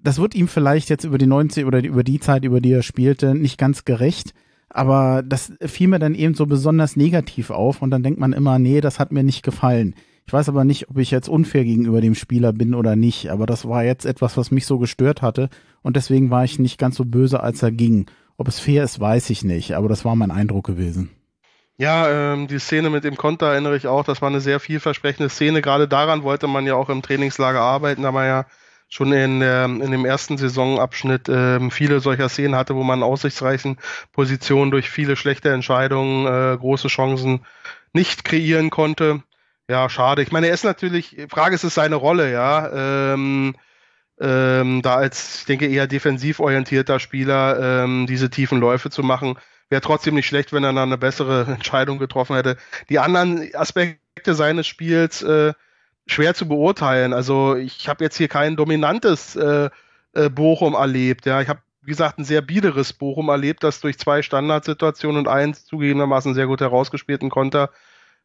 das wird ihm vielleicht jetzt über die 90 oder über die Zeit, über die er spielte, nicht ganz gerecht. Aber das fiel mir dann eben so besonders negativ auf und dann denkt man immer, nee, das hat mir nicht gefallen. Ich weiß aber nicht, ob ich jetzt unfair gegenüber dem Spieler bin oder nicht, aber das war jetzt etwas, was mich so gestört hatte und deswegen war ich nicht ganz so böse, als er ging. Ob es fair ist, weiß ich nicht, aber das war mein Eindruck gewesen. Ja, ähm, die Szene mit dem Konter erinnere ich auch, das war eine sehr vielversprechende Szene. Gerade daran wollte man ja auch im Trainingslager arbeiten, da man ja schon in, äh, in dem ersten Saisonabschnitt äh, viele solcher Szenen hatte, wo man aussichtsreichen Positionen durch viele schlechte Entscheidungen äh, große Chancen nicht kreieren konnte. Ja, schade. Ich meine, er ist natürlich, Frage ist es seine Rolle, ja. Ähm, ähm, da als, ich denke, eher defensiv orientierter Spieler ähm, diese tiefen Läufe zu machen, wäre trotzdem nicht schlecht, wenn er dann eine bessere Entscheidung getroffen hätte. Die anderen Aspekte seines Spiels, äh, schwer zu beurteilen. Also ich habe jetzt hier kein dominantes äh, äh, Bochum erlebt. Ja, ich habe wie gesagt ein sehr biederes Bochum erlebt, das durch zwei Standardsituationen und eins zugegebenermaßen sehr gut herausgespielten Konter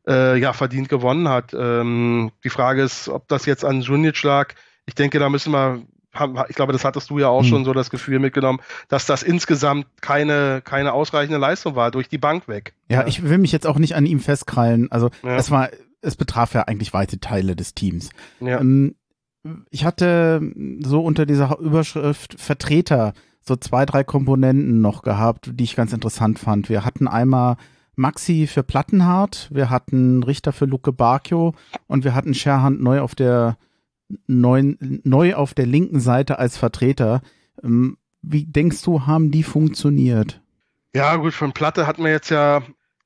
äh, ja verdient gewonnen hat. Ähm, die Frage ist, ob das jetzt an Junic lag. Ich denke, da müssen wir ich glaube, das hattest du ja auch hm. schon so das Gefühl mitgenommen, dass das insgesamt keine, keine ausreichende Leistung war, durch die Bank weg. Ja, ja. ich will mich jetzt auch nicht an ihm festkrallen. Also, ja. es war es betraf ja eigentlich weite Teile des Teams. Ja. Ähm, ich hatte so unter dieser Überschrift Vertreter so zwei, drei Komponenten noch gehabt, die ich ganz interessant fand. Wir hatten einmal Maxi für Plattenhardt, wir hatten Richter für Luke Bacchio und wir hatten Scherhand neu auf der neu, neu auf der linken Seite als Vertreter. Ähm, wie denkst du, haben die funktioniert? Ja, gut, von Platte hatten wir jetzt ja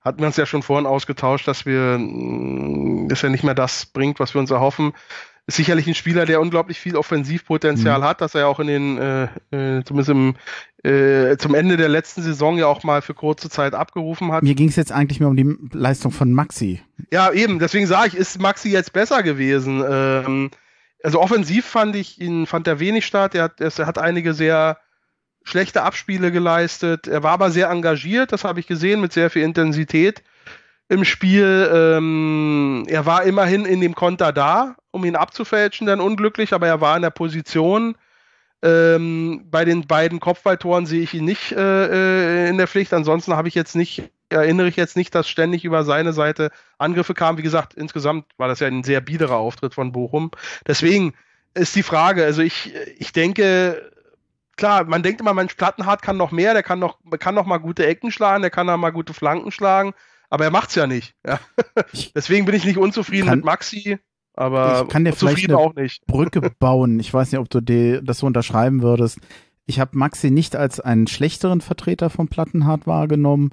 hatten wir uns ja schon vorhin ausgetauscht, dass wir, mm, dass er nicht mehr das bringt, was wir uns erhoffen. Ist sicherlich ein Spieler, der unglaublich viel Offensivpotenzial mhm. hat, dass er auch in den, äh, äh, zumindest im, äh, zum Ende der letzten Saison ja auch mal für kurze Zeit abgerufen hat. Mir ging es jetzt eigentlich mehr um die Leistung von Maxi. Ja, eben, deswegen sage ich, ist Maxi jetzt besser gewesen. Ähm, also offensiv fand ich ihn, fand er wenig statt. Er hat, er hat einige sehr schlechte Abspiele geleistet. Er war aber sehr engagiert, das habe ich gesehen, mit sehr viel Intensität im Spiel. Ähm, er war immerhin in dem Konter da, um ihn abzufälschen, dann unglücklich, aber er war in der Position. Ähm, bei den beiden Kopfballtoren sehe ich ihn nicht äh, äh in der Pflicht. Ansonsten habe ich jetzt nicht, erinnere ich jetzt nicht, dass ständig über seine Seite Angriffe kamen. Wie gesagt, insgesamt war das ja ein sehr biederer Auftritt von Bochum. Deswegen ist die Frage, also ich, ich denke, klar, man denkt immer, mein Plattenhardt kann noch mehr, der kann noch, kann noch mal gute Ecken schlagen, der kann noch mal gute Flanken schlagen, aber er macht's ja nicht. Ja. Deswegen bin ich nicht unzufrieden kann, mit Maxi, aber ich kann dir vielleicht eine auch nicht. Brücke bauen. Ich weiß nicht, ob du die, das so unterschreiben würdest. Ich habe Maxi nicht als einen schlechteren Vertreter von Plattenhardt wahrgenommen,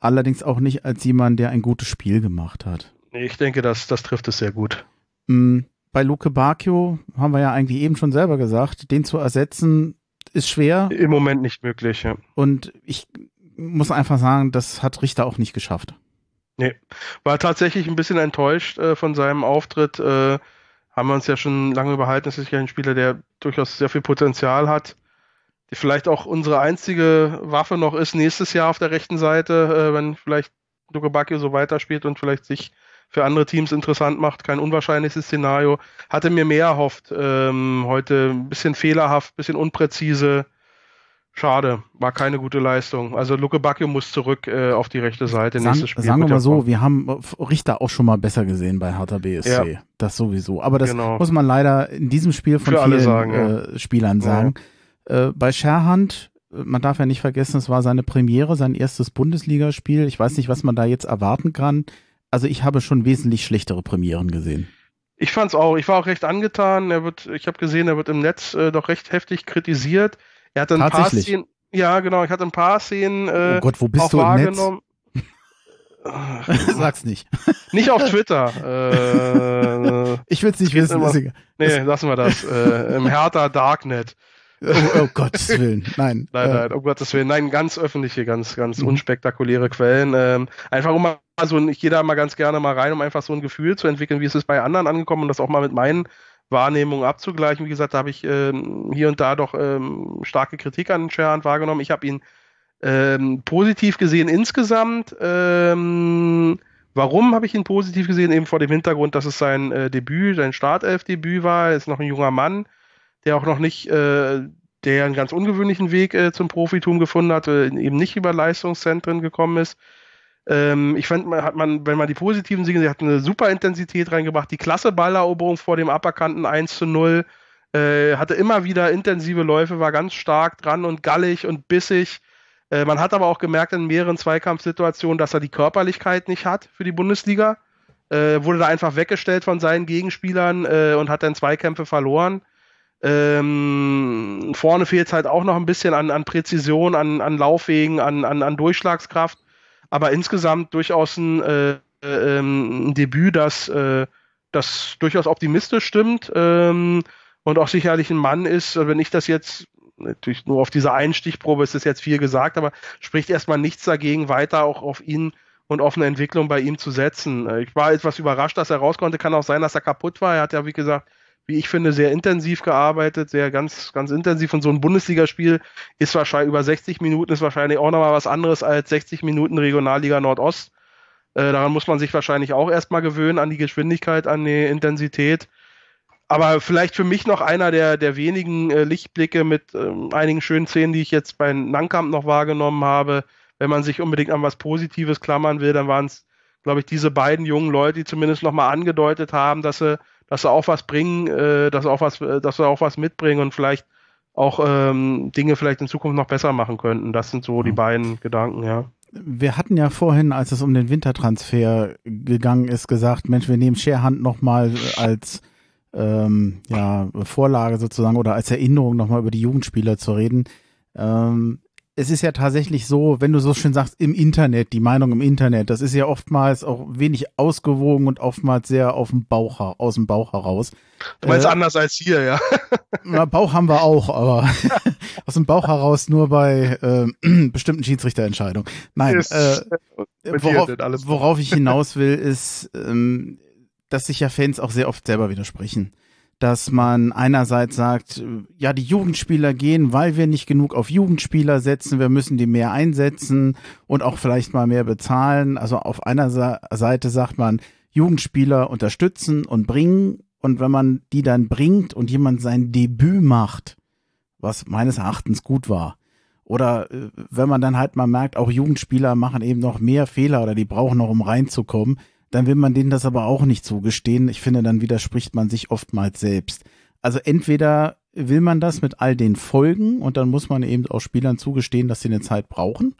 allerdings auch nicht als jemand, der ein gutes Spiel gemacht hat. Ich denke, das, das trifft es sehr gut. Mm, bei Luke Bacchio haben wir ja eigentlich eben schon selber gesagt, den zu ersetzen ist schwer. Im Moment nicht möglich, ja. Und ich muss einfach sagen, das hat Richter auch nicht geschafft. Nee, war tatsächlich ein bisschen enttäuscht äh, von seinem Auftritt. Äh, haben wir uns ja schon lange überhalten. Es ist ja ein Spieler, der durchaus sehr viel Potenzial hat. Die vielleicht auch unsere einzige Waffe noch ist nächstes Jahr auf der rechten Seite, äh, wenn vielleicht Luke Bacchio so weiterspielt und vielleicht sich für andere Teams interessant macht. Kein unwahrscheinliches Szenario. Hatte mir mehr erhofft. Ähm, heute ein bisschen fehlerhaft, ein bisschen unpräzise. Schade, war keine gute Leistung. Also Luke Bacchio muss zurück äh, auf die rechte Seite. Sagen, nächstes Spiel sagen wir mal so, wir haben Richter auch schon mal besser gesehen bei Hertha BSC. Ja. Das sowieso. Aber das genau. muss man leider in diesem Spiel von Für vielen sagen, äh, Spielern sagen. Ja. Äh, bei Scherhand, man darf ja nicht vergessen, es war seine Premiere, sein erstes Bundesligaspiel. Ich weiß nicht, was man da jetzt erwarten kann also ich habe schon wesentlich schlechtere Premieren gesehen. Ich fand's auch. Ich war auch recht angetan. Er wird, ich habe gesehen, er wird im Netz äh, doch recht heftig kritisiert. Er hat ein paar Szenen. Ja, genau. Ich hatte ein paar Szenen. Äh, oh Gott, wo bist du im wahrgenommen. Netz? Sag's nicht. Nicht auf Twitter. äh, ich will's nicht wissen. Immer, nee, lassen wir das. Äh, Im Hertha Darknet. Oh, oh Gottes Willen, nein. nein, äh. nein, um Gottes Willen. Nein, ganz öffentliche, ganz, ganz unspektakuläre Quellen. Ähm, einfach um mal so, ich gehe da mal ganz gerne mal rein, um einfach so ein Gefühl zu entwickeln, wie ist es bei anderen angekommen und das auch mal mit meinen Wahrnehmungen abzugleichen. Wie gesagt, da habe ich ähm, hier und da doch ähm, starke Kritik an Sherhand wahrgenommen. Ich habe ihn ähm, positiv gesehen insgesamt. Ähm, warum habe ich ihn positiv gesehen? Eben vor dem Hintergrund, dass es sein äh, Debüt, sein Startelf-Debüt war. Er ist noch ein junger Mann der auch noch nicht, äh, der einen ganz ungewöhnlichen Weg äh, zum Profitum gefunden hat, äh, eben nicht über Leistungszentren gekommen ist. Ähm, ich fand, man hat man, wenn man die positiven Siege, sie hat eine super Intensität reingebracht, die klasse Balleroberung vor dem Aberkannten 1 zu 0, äh, hatte immer wieder intensive Läufe, war ganz stark dran und gallig und bissig. Äh, man hat aber auch gemerkt in mehreren Zweikampfsituationen, dass er die Körperlichkeit nicht hat für die Bundesliga. Äh, wurde da einfach weggestellt von seinen Gegenspielern äh, und hat dann Zweikämpfe verloren. Ähm, vorne fehlt es halt auch noch ein bisschen an, an Präzision, an, an Laufwegen, an, an, an Durchschlagskraft. Aber insgesamt durchaus ein, äh, äh, ein Debüt, das, äh, das durchaus optimistisch stimmt ähm, und auch sicherlich ein Mann ist, wenn ich das jetzt natürlich nur auf dieser einen Stichprobe ist es jetzt viel gesagt, aber spricht erstmal nichts dagegen, weiter auch auf ihn und auf eine Entwicklung bei ihm zu setzen. Äh, ich war etwas überrascht, dass er raus konnte. Kann auch sein, dass er kaputt war. Er hat ja, wie gesagt, wie ich finde, sehr intensiv gearbeitet, sehr ganz, ganz intensiv. Und so ein Bundesligaspiel ist wahrscheinlich über 60 Minuten, ist wahrscheinlich auch nochmal was anderes als 60 Minuten Regionalliga Nordost. Äh, daran muss man sich wahrscheinlich auch erstmal gewöhnen, an die Geschwindigkeit, an die Intensität. Aber vielleicht für mich noch einer der, der wenigen äh, Lichtblicke mit ähm, einigen schönen Szenen, die ich jetzt bei Nankamp noch wahrgenommen habe. Wenn man sich unbedingt an was Positives klammern will, dann waren es, glaube ich, diese beiden jungen Leute, die zumindest nochmal angedeutet haben, dass sie dass sie auch was bringen, äh, dass sie auch was, äh, dass sie auch was mitbringen und vielleicht auch ähm, Dinge vielleicht in Zukunft noch besser machen könnten. Das sind so die beiden Gedanken, ja. Wir hatten ja vorhin, als es um den Wintertransfer gegangen ist, gesagt, Mensch, wir nehmen Sharehand nochmal als ähm, ja, Vorlage sozusagen oder als Erinnerung nochmal über die Jugendspieler zu reden. Ähm, es ist ja tatsächlich so, wenn du so schön sagst, im Internet, die Meinung im Internet, das ist ja oftmals auch wenig ausgewogen und oftmals sehr auf dem Bauch, aus dem Bauch heraus. Du meinst äh, anders als hier, ja. Na, Bauch haben wir auch, aber aus dem Bauch heraus nur bei äh, bestimmten Schiedsrichterentscheidungen. Nein, äh, worauf, worauf ich hinaus will, ist, ähm, dass sich ja Fans auch sehr oft selber widersprechen dass man einerseits sagt, ja, die Jugendspieler gehen, weil wir nicht genug auf Jugendspieler setzen, wir müssen die mehr einsetzen und auch vielleicht mal mehr bezahlen. Also auf einer Seite sagt man, Jugendspieler unterstützen und bringen und wenn man die dann bringt und jemand sein Debüt macht, was meines Erachtens gut war. Oder äh, wenn man dann halt mal merkt, auch Jugendspieler machen eben noch mehr Fehler oder die brauchen noch, um reinzukommen, dann will man denen das aber auch nicht zugestehen. Ich finde, dann widerspricht man sich oftmals selbst. Also entweder will man das mit all den Folgen und dann muss man eben auch Spielern zugestehen, dass sie eine Zeit brauchen.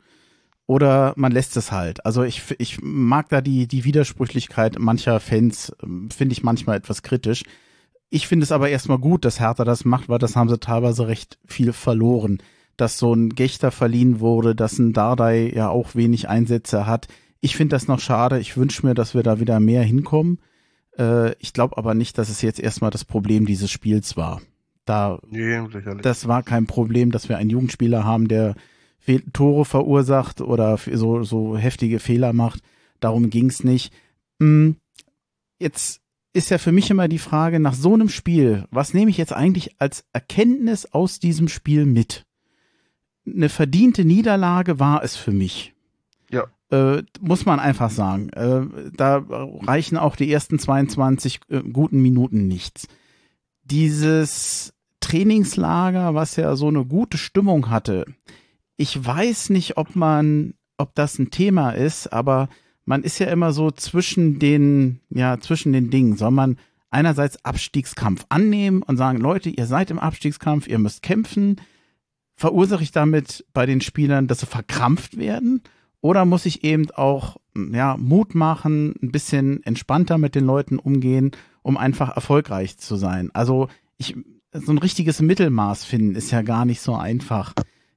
Oder man lässt es halt. Also ich, ich mag da die, die Widersprüchlichkeit mancher Fans, ähm, finde ich manchmal etwas kritisch. Ich finde es aber erstmal gut, dass Hertha das macht, weil das haben sie teilweise recht viel verloren. Dass so ein Gechter verliehen wurde, dass ein Dardai ja auch wenig Einsätze hat. Ich finde das noch schade. Ich wünsche mir, dass wir da wieder mehr hinkommen. Äh, ich glaube aber nicht, dass es jetzt erstmal das Problem dieses Spiels war. Da, nee, das war kein Problem, dass wir einen Jugendspieler haben, der Fe Tore verursacht oder so, so heftige Fehler macht. Darum ging's nicht. Hm, jetzt ist ja für mich immer die Frage nach so einem Spiel, was nehme ich jetzt eigentlich als Erkenntnis aus diesem Spiel mit? Eine verdiente Niederlage war es für mich. Ja. Äh, muss man einfach sagen. Äh, da reichen auch die ersten 22 äh, guten Minuten nichts. Dieses Trainingslager, was ja so eine gute Stimmung hatte, ich weiß nicht, ob man, ob das ein Thema ist, aber man ist ja immer so zwischen den, ja, zwischen den Dingen. Soll man einerseits Abstiegskampf annehmen und sagen, Leute, ihr seid im Abstiegskampf, ihr müsst kämpfen. Verursache ich damit bei den Spielern, dass sie verkrampft werden? Oder muss ich eben auch, ja, Mut machen, ein bisschen entspannter mit den Leuten umgehen, um einfach erfolgreich zu sein? Also, ich, so ein richtiges Mittelmaß finden ist ja gar nicht so einfach.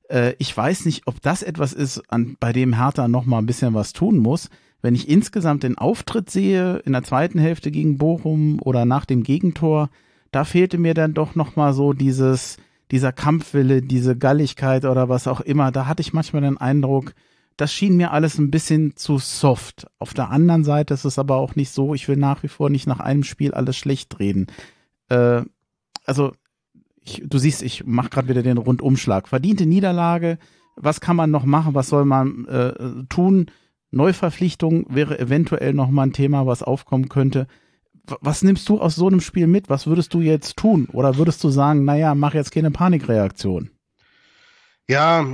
Äh, ich weiß nicht, ob das etwas ist, an, bei dem Hertha noch mal ein bisschen was tun muss. Wenn ich insgesamt den Auftritt sehe in der zweiten Hälfte gegen Bochum oder nach dem Gegentor, da fehlte mir dann doch noch mal so dieses dieser Kampfwille, diese Galligkeit oder was auch immer. Da hatte ich manchmal den Eindruck, das schien mir alles ein bisschen zu soft. Auf der anderen Seite ist es aber auch nicht so, ich will nach wie vor nicht nach einem Spiel alles schlecht reden. Äh, also ich, du siehst, ich mache gerade wieder den Rundumschlag. Verdiente Niederlage, was kann man noch machen, was soll man äh, tun? Neuverpflichtung wäre eventuell noch mal ein Thema, was aufkommen könnte. Was nimmst du aus so einem Spiel mit? Was würdest du jetzt tun? Oder würdest du sagen, naja, mach jetzt keine Panikreaktion? Ja,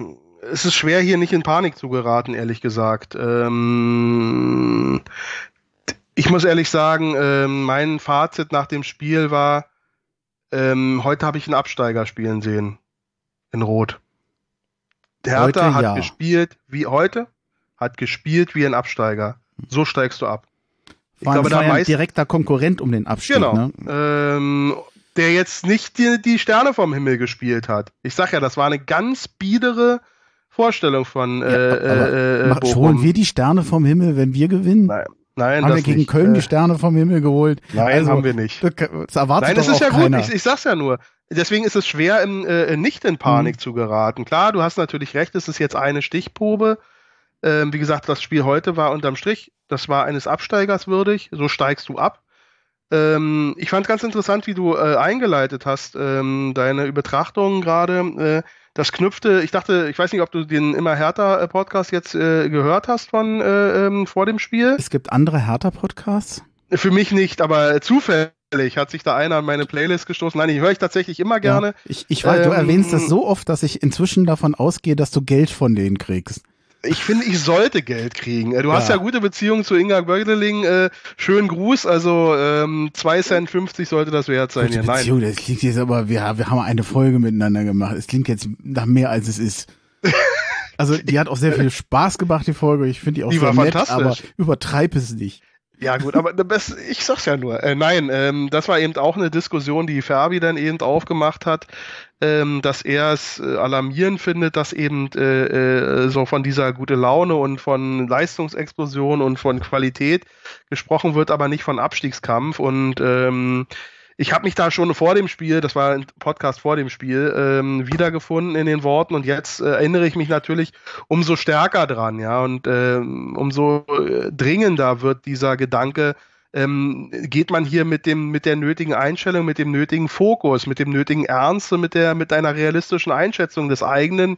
es ist schwer, hier nicht in Panik zu geraten, ehrlich gesagt. Ähm, ich muss ehrlich sagen, ähm, mein Fazit nach dem Spiel war, ähm, heute habe ich einen Absteiger spielen sehen. In Rot. Hertha heute, hat ja. gespielt wie heute, hat gespielt wie ein Absteiger. So steigst du ab. Ich War, glaube, da war ein direkter Konkurrent um den Abstieg. Genau. Ne? Ähm, der jetzt nicht die, die Sterne vom Himmel gespielt hat. Ich sag ja, das war eine ganz biedere Vorstellung von äh, ja, äh, äh, Bochum. Holen wir die Sterne vom Himmel, wenn wir gewinnen? Nein. Nein, haben wir gegen nicht. Köln die äh, Sterne vom Himmel geholt? Nein, also, haben wir nicht. Das erwartet Nein, das ist ja keiner. gut. Ich, ich, sag's ja nur. Deswegen ist es schwer, in, äh, nicht in Panik mhm. zu geraten. Klar, du hast natürlich recht, es ist jetzt eine Stichprobe. Ähm, wie gesagt, das Spiel heute war unterm Strich, das war eines Absteigers würdig. So steigst du ab. Ähm, ich fand ganz interessant, wie du äh, eingeleitet hast, ähm, deine Betrachtungen gerade. Äh, das knüpfte, ich dachte, ich weiß nicht, ob du den immer härter Podcast jetzt äh, gehört hast von äh, ähm, vor dem Spiel. Es gibt andere härter Podcasts? Für mich nicht, aber zufällig hat sich da einer an meine Playlist gestoßen. Nein, ich höre ich tatsächlich immer gerne. Ja, ich, ich weiß, ähm, du erwähnst das so oft, dass ich inzwischen davon ausgehe, dass du Geld von denen kriegst ich finde, ich sollte Geld kriegen. Äh, du ja. hast ja gute Beziehungen zu Inga Bördeling. Äh, schönen Gruß. Also ähm, 2 Cent 50 sollte das wert sein. Gute Beziehung, Nein. Das klingt jetzt aber, wir, wir haben eine Folge miteinander gemacht. Es klingt jetzt nach mehr, als es ist. Also die hat auch sehr viel Spaß gemacht, die Folge. Ich finde die auch die sehr nett, aber übertreib es nicht. Ja gut, aber das, ich sag's ja nur. Äh, nein, ähm, das war eben auch eine Diskussion, die Ferbi dann eben aufgemacht hat, ähm, dass er es äh, alarmierend findet, dass eben äh, äh, so von dieser gute Laune und von Leistungsexplosion und von Qualität gesprochen wird, aber nicht von Abstiegskampf. Und ähm, ich habe mich da schon vor dem Spiel, das war ein Podcast vor dem Spiel, ähm, wiedergefunden in den Worten. Und jetzt äh, erinnere ich mich natürlich umso stärker dran, ja, und ähm, umso äh, dringender wird dieser Gedanke, ähm, geht man hier mit dem mit der nötigen Einstellung, mit dem nötigen Fokus, mit dem nötigen Ernst und mit der mit einer realistischen Einschätzung des eigenen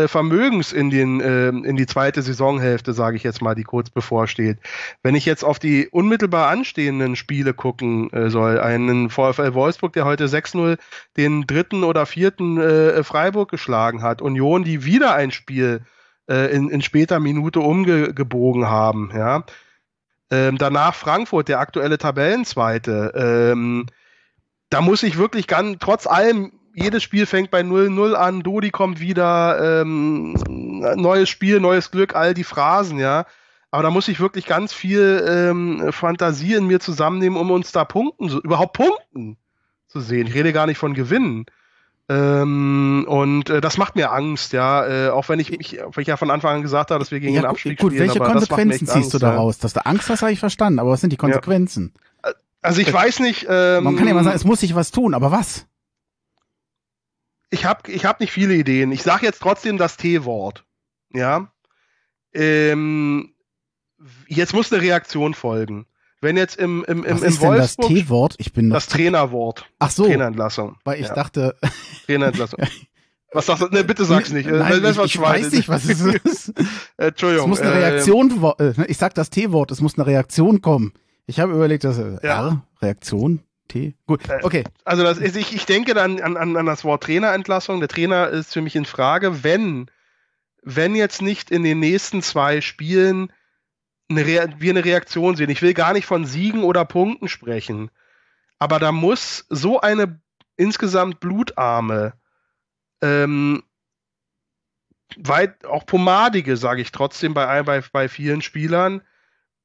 äh, Vermögens in, den, äh, in die zweite Saisonhälfte, sage ich jetzt mal, die kurz bevorsteht. Wenn ich jetzt auf die unmittelbar anstehenden Spiele gucken äh, soll, einen VfL Wolfsburg, der heute 6-0 den dritten oder vierten äh, Freiburg geschlagen hat, Union, die wieder ein Spiel in, in später Minute umgebogen haben, ja. Ähm, danach Frankfurt, der aktuelle Tabellenzweite. Ähm, da muss ich wirklich ganz, trotz allem jedes Spiel fängt bei 0-0 an, Dodi kommt wieder, ähm, neues Spiel, neues Glück, all die Phrasen, ja. Aber da muss ich wirklich ganz viel ähm, Fantasie in mir zusammennehmen, um uns da punkten, überhaupt punkten zu sehen. Ich rede gar nicht von Gewinnen. Ähm, und äh, das macht mir Angst, ja. Äh, auch wenn ich mich, wenn ich ja von Anfang an gesagt habe, dass wir gegen ja, den Abstieg gut, spielen. Welche Konsequenzen ziehst Angst, du daraus? Dass du Angst hast, habe ich verstanden. Aber was sind die Konsequenzen? Ja. Also ich weiß nicht. Ähm, Man kann ja mal sagen, es muss sich was tun, aber was? ich habe ich hab nicht viele Ideen. Ich sage jetzt trotzdem das T-Wort. Ja. Ähm, jetzt muss eine Reaktion folgen. Wenn jetzt im, im, im, Was im ist denn das T-Wort? Ich bin das Trainerwort. Ach so. Trainerentlassung. Weil ich ja. dachte. Trainerentlassung. Was sagst du? Ne, bitte sag's nicht. Nein, ich, ich weiß nicht, was es ist. Entschuldigung. Es muss eine Reaktion, äh, ich sag das T-Wort, es muss eine Reaktion kommen. Ich habe überlegt, dass äh, ja. R, Reaktion, T. Gut, okay. Also das ist, ich, ich denke dann an, an, an das Wort Trainerentlassung. Der Trainer ist für mich in Frage, wenn, wenn jetzt nicht in den nächsten zwei Spielen eine wir eine Reaktion sehen. Ich will gar nicht von Siegen oder Punkten sprechen. Aber da muss so eine insgesamt blutarme, ähm, weit auch pomadige, sage ich trotzdem bei, bei, bei vielen Spielern,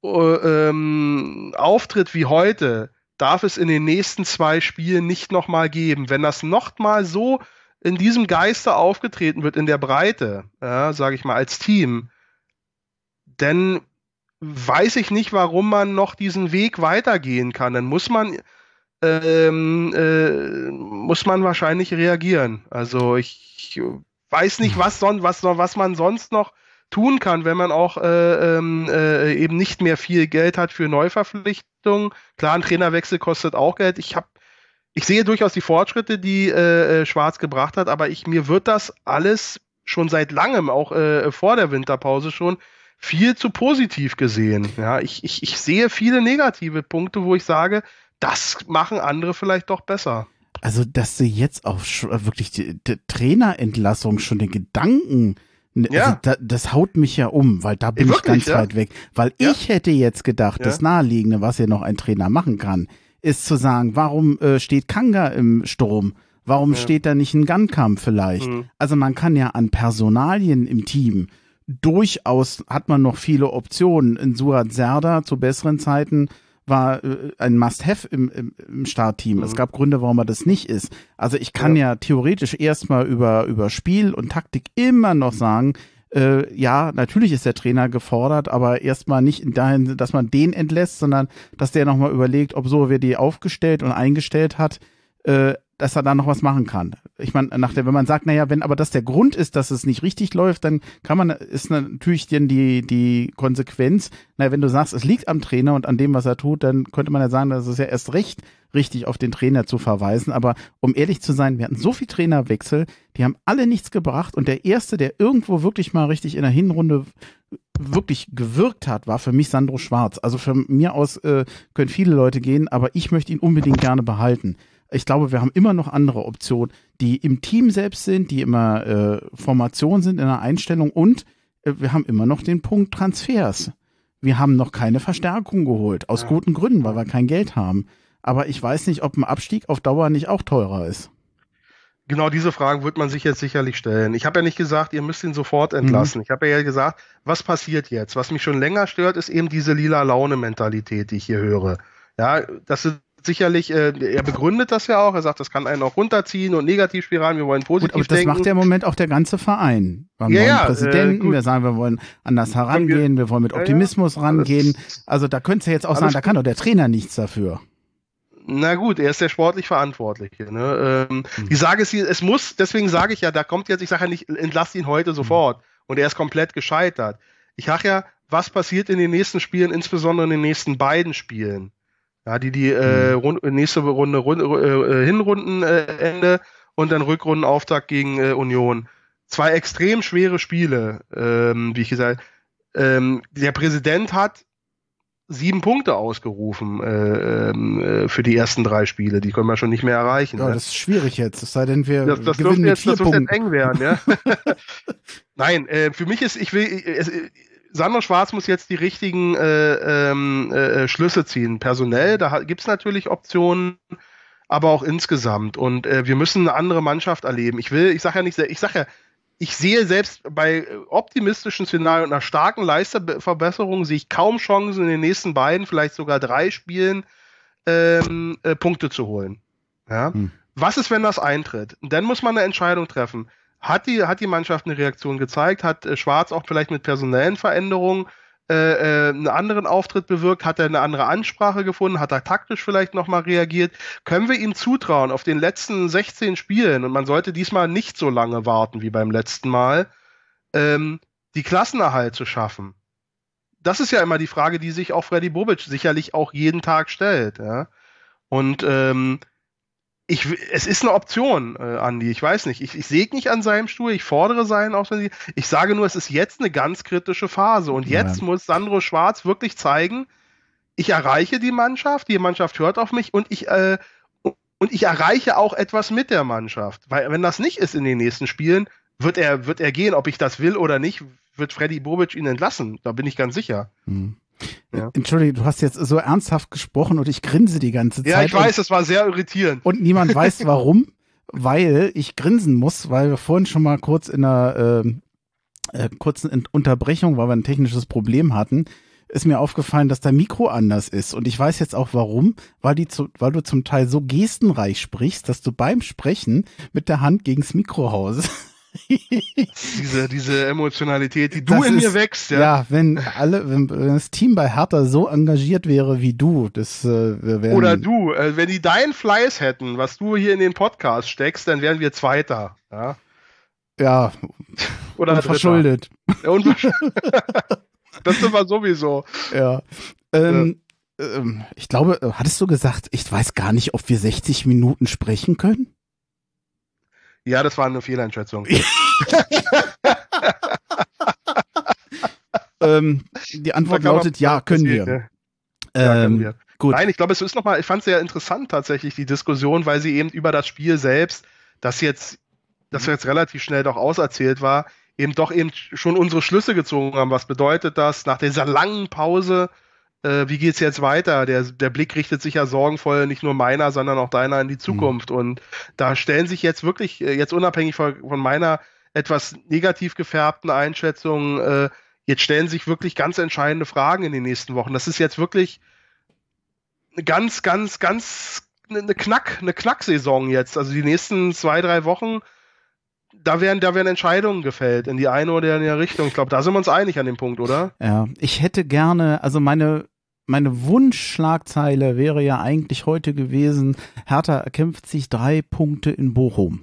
äh, ähm, Auftritt wie heute, darf es in den nächsten zwei Spielen nicht nochmal geben. Wenn das nochmal so in diesem Geiste aufgetreten wird, in der Breite, ja, sage ich mal, als Team, dann weiß ich nicht, warum man noch diesen Weg weitergehen kann. Dann muss man ähm, äh, muss man wahrscheinlich reagieren. Also ich weiß nicht, was, son was, was man sonst noch tun kann, wenn man auch äh, äh, eben nicht mehr viel Geld hat für Neuverpflichtungen. Klar, ein Trainerwechsel kostet auch Geld. Ich habe ich sehe durchaus die Fortschritte, die äh, Schwarz gebracht hat, aber ich, mir wird das alles schon seit langem, auch äh, vor der Winterpause schon, viel zu positiv gesehen. Ja, ich, ich, ich sehe viele negative Punkte, wo ich sage, das machen andere vielleicht doch besser. Also, dass du jetzt auf wirklich die, die Trainerentlassung schon den Gedanken ja. Also da, das haut mich ja um, weil da bin Wirklich, ich ganz ja? weit weg. Weil ja. ich hätte jetzt gedacht, das Naheliegende, was ja noch ein Trainer machen kann, ist zu sagen, warum äh, steht Kanga im Sturm? Warum steht da nicht ein Gunkamp vielleicht? Mhm. Also man kann ja an Personalien im Team durchaus, hat man noch viele Optionen. In Surat Serda zu besseren Zeiten war äh, ein Must-Have im, im, im Startteam. Mhm. Es gab Gründe, warum er das nicht ist. Also ich kann ja, ja theoretisch erstmal über, über Spiel und Taktik immer noch sagen, äh, ja, natürlich ist der Trainer gefordert, aber erstmal nicht in dahin, dass man den entlässt, sondern dass der nochmal überlegt, ob so wer die aufgestellt und eingestellt hat, äh, dass er da noch was machen kann. Ich meine, nach der, wenn man sagt, naja, wenn aber das der Grund ist, dass es nicht richtig läuft, dann kann man, ist natürlich dann die, die Konsequenz, naja, wenn du sagst, es liegt am Trainer und an dem, was er tut, dann könnte man ja sagen, das ist ja erst recht richtig auf den Trainer zu verweisen. Aber um ehrlich zu sein, wir hatten so viel Trainerwechsel, die haben alle nichts gebracht und der erste, der irgendwo wirklich mal richtig in der Hinrunde wirklich gewirkt hat, war für mich Sandro Schwarz. Also von mir aus äh, können viele Leute gehen, aber ich möchte ihn unbedingt gerne behalten ich glaube, wir haben immer noch andere Optionen, die im Team selbst sind, die immer äh, Formation sind in der Einstellung und äh, wir haben immer noch den Punkt Transfers. Wir haben noch keine Verstärkung geholt, aus ja. guten Gründen, weil wir kein Geld haben. Aber ich weiß nicht, ob ein Abstieg auf Dauer nicht auch teurer ist. Genau diese Fragen wird man sich jetzt sicherlich stellen. Ich habe ja nicht gesagt, ihr müsst ihn sofort mhm. entlassen. Mhm. Ich habe ja gesagt, was passiert jetzt? Was mich schon länger stört, ist eben diese lila Laune-Mentalität, die ich hier höre. Ja, das sind sicherlich, äh, er begründet das ja auch. Er sagt, das kann einen auch runterziehen und Negativspiralen. Wir wollen positiv Gut, aber das denken. macht ja im Moment auch der ganze Verein. Wir ja, wollen ja, Präsidenten, äh, wir sagen, wir wollen anders herangehen, wir wollen mit Optimismus ja, ja. rangehen. Also da könntest du jetzt auch sagen, da kann doch der Trainer nichts dafür. Na gut, er ist der sportlich Verantwortliche. Ne? Ähm, hm. Die Sage ist, es muss, deswegen sage ich ja, da kommt jetzt, ich sage ja nicht, entlass ihn heute hm. sofort. Und er ist komplett gescheitert. Ich sage ja, was passiert in den nächsten Spielen, insbesondere in den nächsten beiden Spielen? Ja, die die äh, mhm. Rund, nächste Runde Rund, äh, Hinrundenende und dann Rückrundenauftakt gegen äh, Union. zwei extrem schwere Spiele, ähm, wie ich gesagt ähm, der Präsident hat sieben Punkte ausgerufen äh, ähm, äh, für die ersten drei Spiele. Die können wir schon nicht mehr erreichen. Ja, ne? das ist schwierig jetzt. Es sei denn, wir das, das gewinnen jetzt, vier das Punkten. eng werden, ja. Nein, äh, für mich ist, ich will, es, Sandro Schwarz muss jetzt die richtigen äh, ähm, äh, Schlüsse ziehen. Personell, da gibt es natürlich Optionen, aber auch insgesamt. Und äh, wir müssen eine andere Mannschaft erleben. Ich will, ich sage ja nicht, ich sage ja, ich sehe selbst bei optimistischen Szenarien und einer starken Leisterverbesserung sehe ich kaum Chancen in den nächsten beiden, vielleicht sogar drei Spielen ähm, äh, Punkte zu holen. Ja? Hm. Was ist, wenn das eintritt? Und dann muss man eine Entscheidung treffen. Hat die, hat die Mannschaft eine Reaktion gezeigt? Hat äh, Schwarz auch vielleicht mit personellen Veränderungen äh, äh, einen anderen Auftritt bewirkt? Hat er eine andere Ansprache gefunden? Hat er taktisch vielleicht nochmal reagiert? Können wir ihm zutrauen auf den letzten 16 Spielen, und man sollte diesmal nicht so lange warten wie beim letzten Mal, ähm, die Klassenerhalt zu schaffen? Das ist ja immer die Frage, die sich auch Freddy Bobic sicherlich auch jeden Tag stellt. Ja? Und ähm, ich, es ist eine Option, äh, Andi. Ich weiß nicht. Ich, ich säge nicht an seinem Stuhl. Ich fordere seinen Offensiv. Ich sage nur, es ist jetzt eine ganz kritische Phase. Und jetzt Ja. muss Sandro Schwarz wirklich zeigen, ich erreiche die Mannschaft, die Mannschaft hört auf mich und ich, äh, und ich erreiche auch etwas mit der Mannschaft. Weil wenn das nicht ist in den nächsten Spielen, wird er, wird er gehen, ob ich das will oder nicht, wird Freddy Bobic ihn entlassen. Da bin ich ganz sicher. Hm. Ja. Entschuldige, du hast jetzt so ernsthaft gesprochen und ich grinse die ganze Zeit. Ja, ich weiß, es war sehr irritierend. Und niemand weiß warum, weil ich grinsen muss, weil wir vorhin schon mal kurz in einer ähm, äh, kurzen Unterbrechung, weil wir ein technisches Problem hatten, ist mir aufgefallen, dass dein Mikro anders ist. Und ich weiß jetzt auch warum, weil, die zu, weil du zum Teil so gestenreich sprichst, dass du beim Sprechen mit der Hand gegens Mikro haust. Diese, diese Emotionalität, die du Das in ist- mir wächst, ja. Ja, wenn alle, wenn, wenn das Team bei Hertha so engagiert wäre wie du, das äh, wir wären, Oder du, äh, wenn die deinen Fleiß hätten, was du hier in den Podcast steckst, dann wären wir Zweiter. Ja? ja, Oder Dritter. verschuldet. Ja, unverschuldet. das sind wir sowieso. Ja. Ähm, ähm, ich glaube, hattest du gesagt, ich weiß gar nicht, ob wir 60 Minuten sprechen können? Ja, das war eine Fehleinschätzung. ähm, die Antwort lautet ja, können wir. Ja, können Ähm, wir. Gut. Nein, ich glaube, es ist nochmal, ich fand es sehr interessant tatsächlich, die Diskussion, weil sie eben über das Spiel selbst, das jetzt, das jetzt relativ schnell doch auserzählt war, eben doch eben schon unsere Schlüsse gezogen haben. Was bedeutet das nach dieser langen Pause? Äh, wie geht's jetzt weiter? Der, der Blick richtet sich ja sorgenvoll nicht nur meiner, sondern auch deiner in die Zukunft. Und da stellen sich jetzt wirklich, äh, jetzt unabhängig von, von meiner etwas negativ gefärbten Einschätzung, äh, jetzt stellen sich wirklich ganz entscheidende Fragen in den nächsten Wochen. Das ist jetzt wirklich eine ganz, ganz, ganz eine Knack, eine Knacksaison jetzt. Also die nächsten zwei, drei Wochen, da werden, da werden Entscheidungen gefällt in die eine oder in die andere Richtung. Ich glaube, da sind wir uns einig an dem Punkt, oder? Ja, ich hätte gerne, also meine, meine Wunschschlagzeile wäre ja eigentlich heute gewesen, Hertha erkämpft sich drei Punkte in Bochum.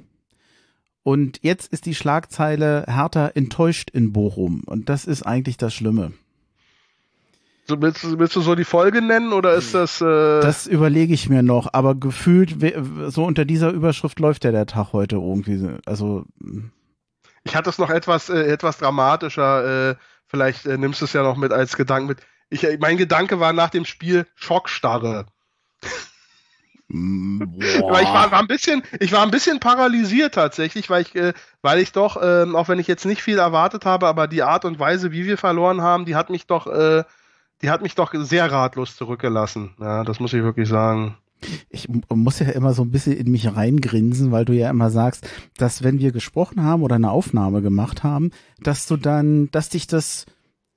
Und jetzt ist die Schlagzeile Hertha enttäuscht in Bochum. Und das ist eigentlich das Schlimme. So, willst, du- willst du so die Folge nennen oder ist das. Äh, Das überlege ich mir noch, aber gefühlt, so unter dieser Überschrift läuft ja der Tag heute irgendwie. Also, ich hatte es noch etwas, äh, etwas dramatischer. Äh, vielleicht äh, nimmst du es ja noch mit als Gedanken mit. Ich, äh, mein Gedanke war nach dem Spiel Schockstarre. mm, Weil ich war, war ein bisschen, ich war ein bisschen paralysiert tatsächlich, weil ich, äh, weil ich doch, ähm, auch wenn ich jetzt nicht viel erwartet habe, aber die Art und Weise, wie wir verloren haben, die hat mich doch, äh, die hat mich doch sehr ratlos zurückgelassen. Ja, das muss ich wirklich sagen. ich muss ja immer so ein bisschen in mich reingrinsen, weil du ja immer sagst, dass wenn wir gesprochen haben oder eine Aufnahme gemacht haben, dass du dann, dass dich das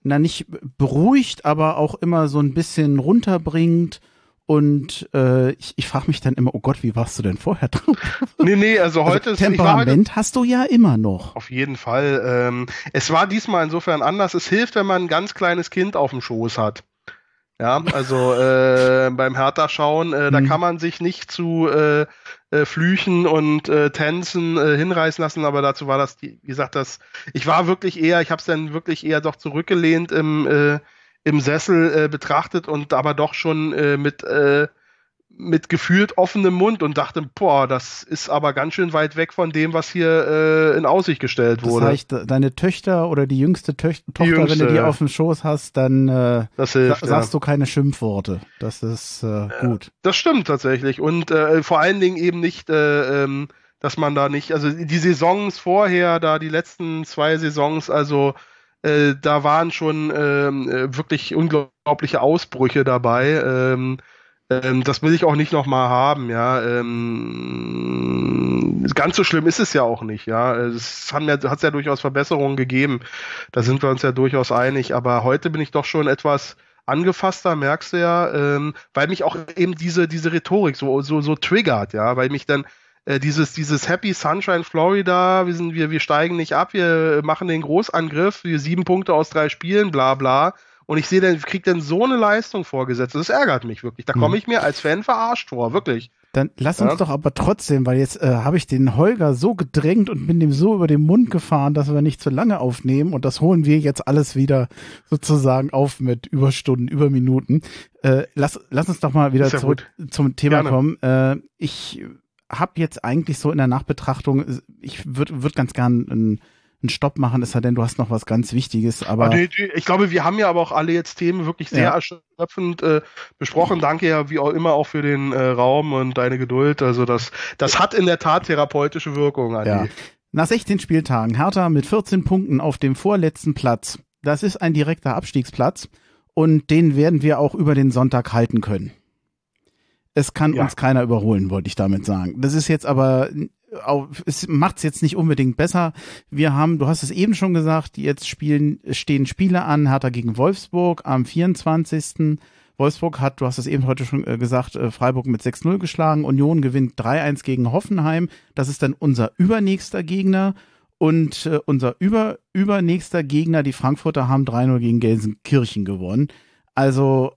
na nicht beruhigt, aber auch immer so ein bisschen runterbringt. Und äh, ich, ich frage mich dann immer, oh Gott, wie warst du denn vorher drauf? Nee, nee, also heute also, ist ich war Temperament hast du ja immer noch. auf jeden Fall. Ähm, es war diesmal insofern anders. Es hilft, wenn man ein ganz kleines Kind auf dem Schoß hat. Ja, also äh, beim Hertha schauen, äh, da Mhm. kann man sich nicht zu äh, äh, Flüchen und äh, Tänzen äh, hinreißen lassen, aber dazu war das, die, wie gesagt, das, ich war wirklich eher, ich habe es dann wirklich eher doch zurückgelehnt im, äh, im Sessel äh, betrachtet und aber doch schon äh, mit, äh, mit gefühlt offenem Mund und dachte, boah, das ist aber ganz schön weit weg von dem, was hier äh, in Aussicht gestellt wurde. Das heißt, deine Töchter oder die jüngste Töch Tochter, jüngste, wenn du die ja. auf dem Schoß hast, dann äh, hilft, sa sagst ja. du keine Schimpfworte. Das ist äh, gut. Das stimmt tatsächlich. Und äh, vor allen Dingen eben nicht, äh, ähm, dass man da nicht, also die Saisons vorher, da die letzten zwei Saisons, also äh, da waren schon ähm, äh, wirklich unglaubliche Ausbrüche dabei. Ähm, das will ich auch nicht nochmal haben, ja. Ähm, ganz so schlimm ist es ja auch nicht, ja. Es hat ja, ja durchaus Verbesserungen gegeben. Da sind wir uns ja durchaus einig. Aber heute bin ich doch schon etwas angefasster, merkst du ja, ähm, weil mich auch eben diese, diese Rhetorik so, so, so triggert, ja, weil mich dann äh, dieses, dieses Happy Sunshine Florida, wir sind, wir, wir steigen nicht ab, wir machen den Großangriff, wir sieben Punkte aus drei Spielen, bla bla und ich sehe dann, kriegt dann so eine Leistung vorgesetzt. Das ärgert mich wirklich. Da komme hm. ich mir als Fan verarscht vor, wirklich. Dann lass uns ja. doch aber trotzdem, weil jetzt äh, habe ich den Holger so gedrängt und bin dem so über den Mund gefahren, dass wir nicht zu lange aufnehmen und das holen wir jetzt alles wieder sozusagen auf mit Überstunden, Überminuten. Äh, lass, lass uns doch mal wieder ja zurück gut. zum Thema Gerne. kommen. Äh, ich habe jetzt eigentlich so in der Nachbetrachtung, ich würde würd ganz gern ein einen Stopp machen, es sei denn, du hast noch was ganz Wichtiges. Aber nee, ich glaube, wir haben ja aber auch alle jetzt Themen wirklich sehr ja. erschöpfend äh, besprochen. Danke ja wie auch immer auch für den äh, Raum und deine Geduld. Also das, das hat in der Tat therapeutische Wirkung. Andi. Ja. Nach 16 Spieltagen Hertha mit 14 Punkten auf dem vorletzten Platz. Das ist ein direkter Abstiegsplatz und den werden wir auch über den Sonntag halten können. Es kann ja. uns keiner überholen, wollte ich damit sagen. Das ist jetzt aber es macht es jetzt nicht unbedingt besser. Wir haben, du hast es eben schon gesagt, jetzt spielen, stehen Spiele an, Hertha gegen Wolfsburg am 24. Wolfsburg hat, du hast es eben heute schon äh, gesagt, äh, Freiburg mit 6-0 geschlagen. Union gewinnt 3-1 gegen Hoffenheim. Das ist dann unser übernächster Gegner. Und äh, unser über, übernächster Gegner, die Frankfurter, haben 3-0 gegen Gelsenkirchen gewonnen. Also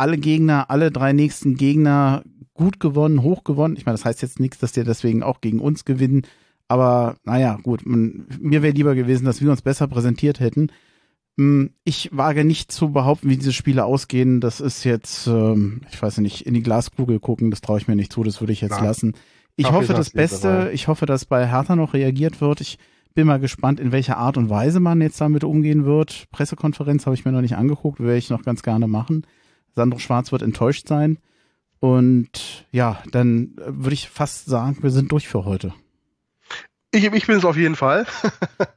alle Gegner, alle drei nächsten Gegner gut gewonnen, hoch gewonnen. Ich meine, das heißt jetzt nichts, dass der deswegen auch gegen uns gewinnen. Aber naja, gut, man, mir wäre lieber gewesen, dass wir uns besser präsentiert hätten. Hm, ich wage nicht zu behaupten, wie diese Spiele ausgehen. Das ist jetzt, ähm, ich weiß nicht, in die Glaskugel gucken, das traue ich mir nicht zu, das würde ich jetzt Nein. lassen. Ich Ach, hoffe das Beste, ich hoffe, dass bei Hertha noch reagiert wird. Ich bin mal gespannt, in welcher Art und Weise man jetzt damit umgehen wird. Pressekonferenz habe ich mir noch nicht angeguckt, werde ich noch ganz gerne machen. Sandro Schwarz wird enttäuscht sein. Und ja, dann würde ich fast sagen, wir sind durch für heute. Ich, ich bin es auf jeden Fall.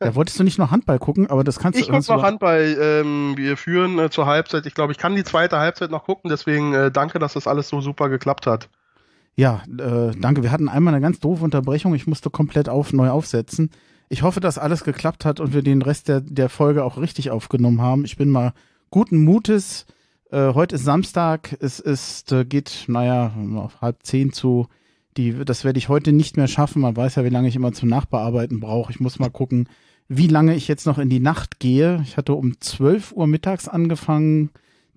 ja, wolltest du nicht noch Handball gucken, aber das kannst ich du. Ich gucke noch Handball. Ähm, wir führen äh, zur Halbzeit. Ich glaube, ich kann die zweite Halbzeit noch gucken. Deswegen äh, danke, dass das alles so super geklappt hat. Ja, äh, danke. Wir hatten einmal eine ganz doofe Unterbrechung. Ich musste komplett auf, neu aufsetzen. Ich hoffe, dass alles geklappt hat und wir den Rest der, der Folge auch richtig aufgenommen haben. Ich bin mal guten Mutes. Äh, heute ist Samstag, es ist, äh, geht, naja, auf halb zehn zu. Die, das werde ich heute nicht mehr schaffen. Man weiß ja, wie lange ich immer zum Nachbearbeiten brauche. Ich muss mal gucken, wie lange ich jetzt noch in die Nacht gehe. Ich hatte um 12 Uhr mittags angefangen,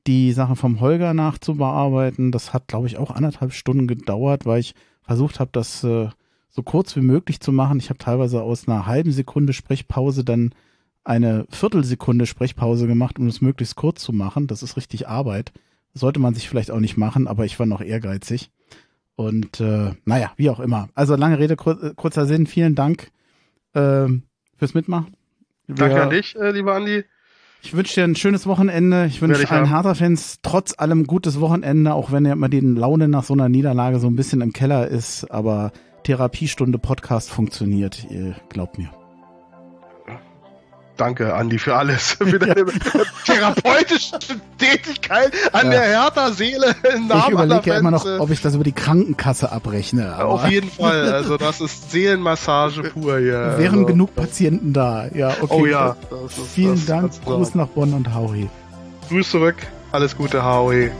die Sache vom Holger nachzubearbeiten. Das hat, glaube ich, auch anderthalb Stunden gedauert, weil ich versucht habe, das äh, so kurz wie möglich zu machen. Ich habe teilweise aus einer halben Sekunde Sprechpause dann eine Viertelsekunde Sprechpause gemacht, um es möglichst kurz zu machen. Das ist richtig Arbeit. sollte man sich vielleicht auch nicht machen, aber ich war noch ehrgeizig. Und äh, naja, wie auch immer. Also lange Rede, kur äh, kurzer Sinn. Vielen Dank äh, fürs Mitmachen. Wir, Danke an dich, äh, lieber Andi. Ich wünsche dir ein schönes Wochenende. Ich wünsche allen Hertha-Fans trotz allem gutes Wochenende, auch wenn ja immer die Laune nach so einer Niederlage so ein bisschen im Keller ist. Aber Therapiestunde Podcast funktioniert, ihr glaubt mir. Danke, Andi, für alles. Für deine therapeutische Tätigkeit an ja. der Hertha-Seele Ich überlege ja immer noch, ob ich das über die Krankenkasse abrechne. Aber. Auf jeden Fall. Also, das ist Seelenmassage pur hier. Wären also, genug Patienten da. Ja, okay. Oh ja. Vielen Dank. Gruß nach Bonn und Howie. Grüß zurück. Alles Gute, Howie.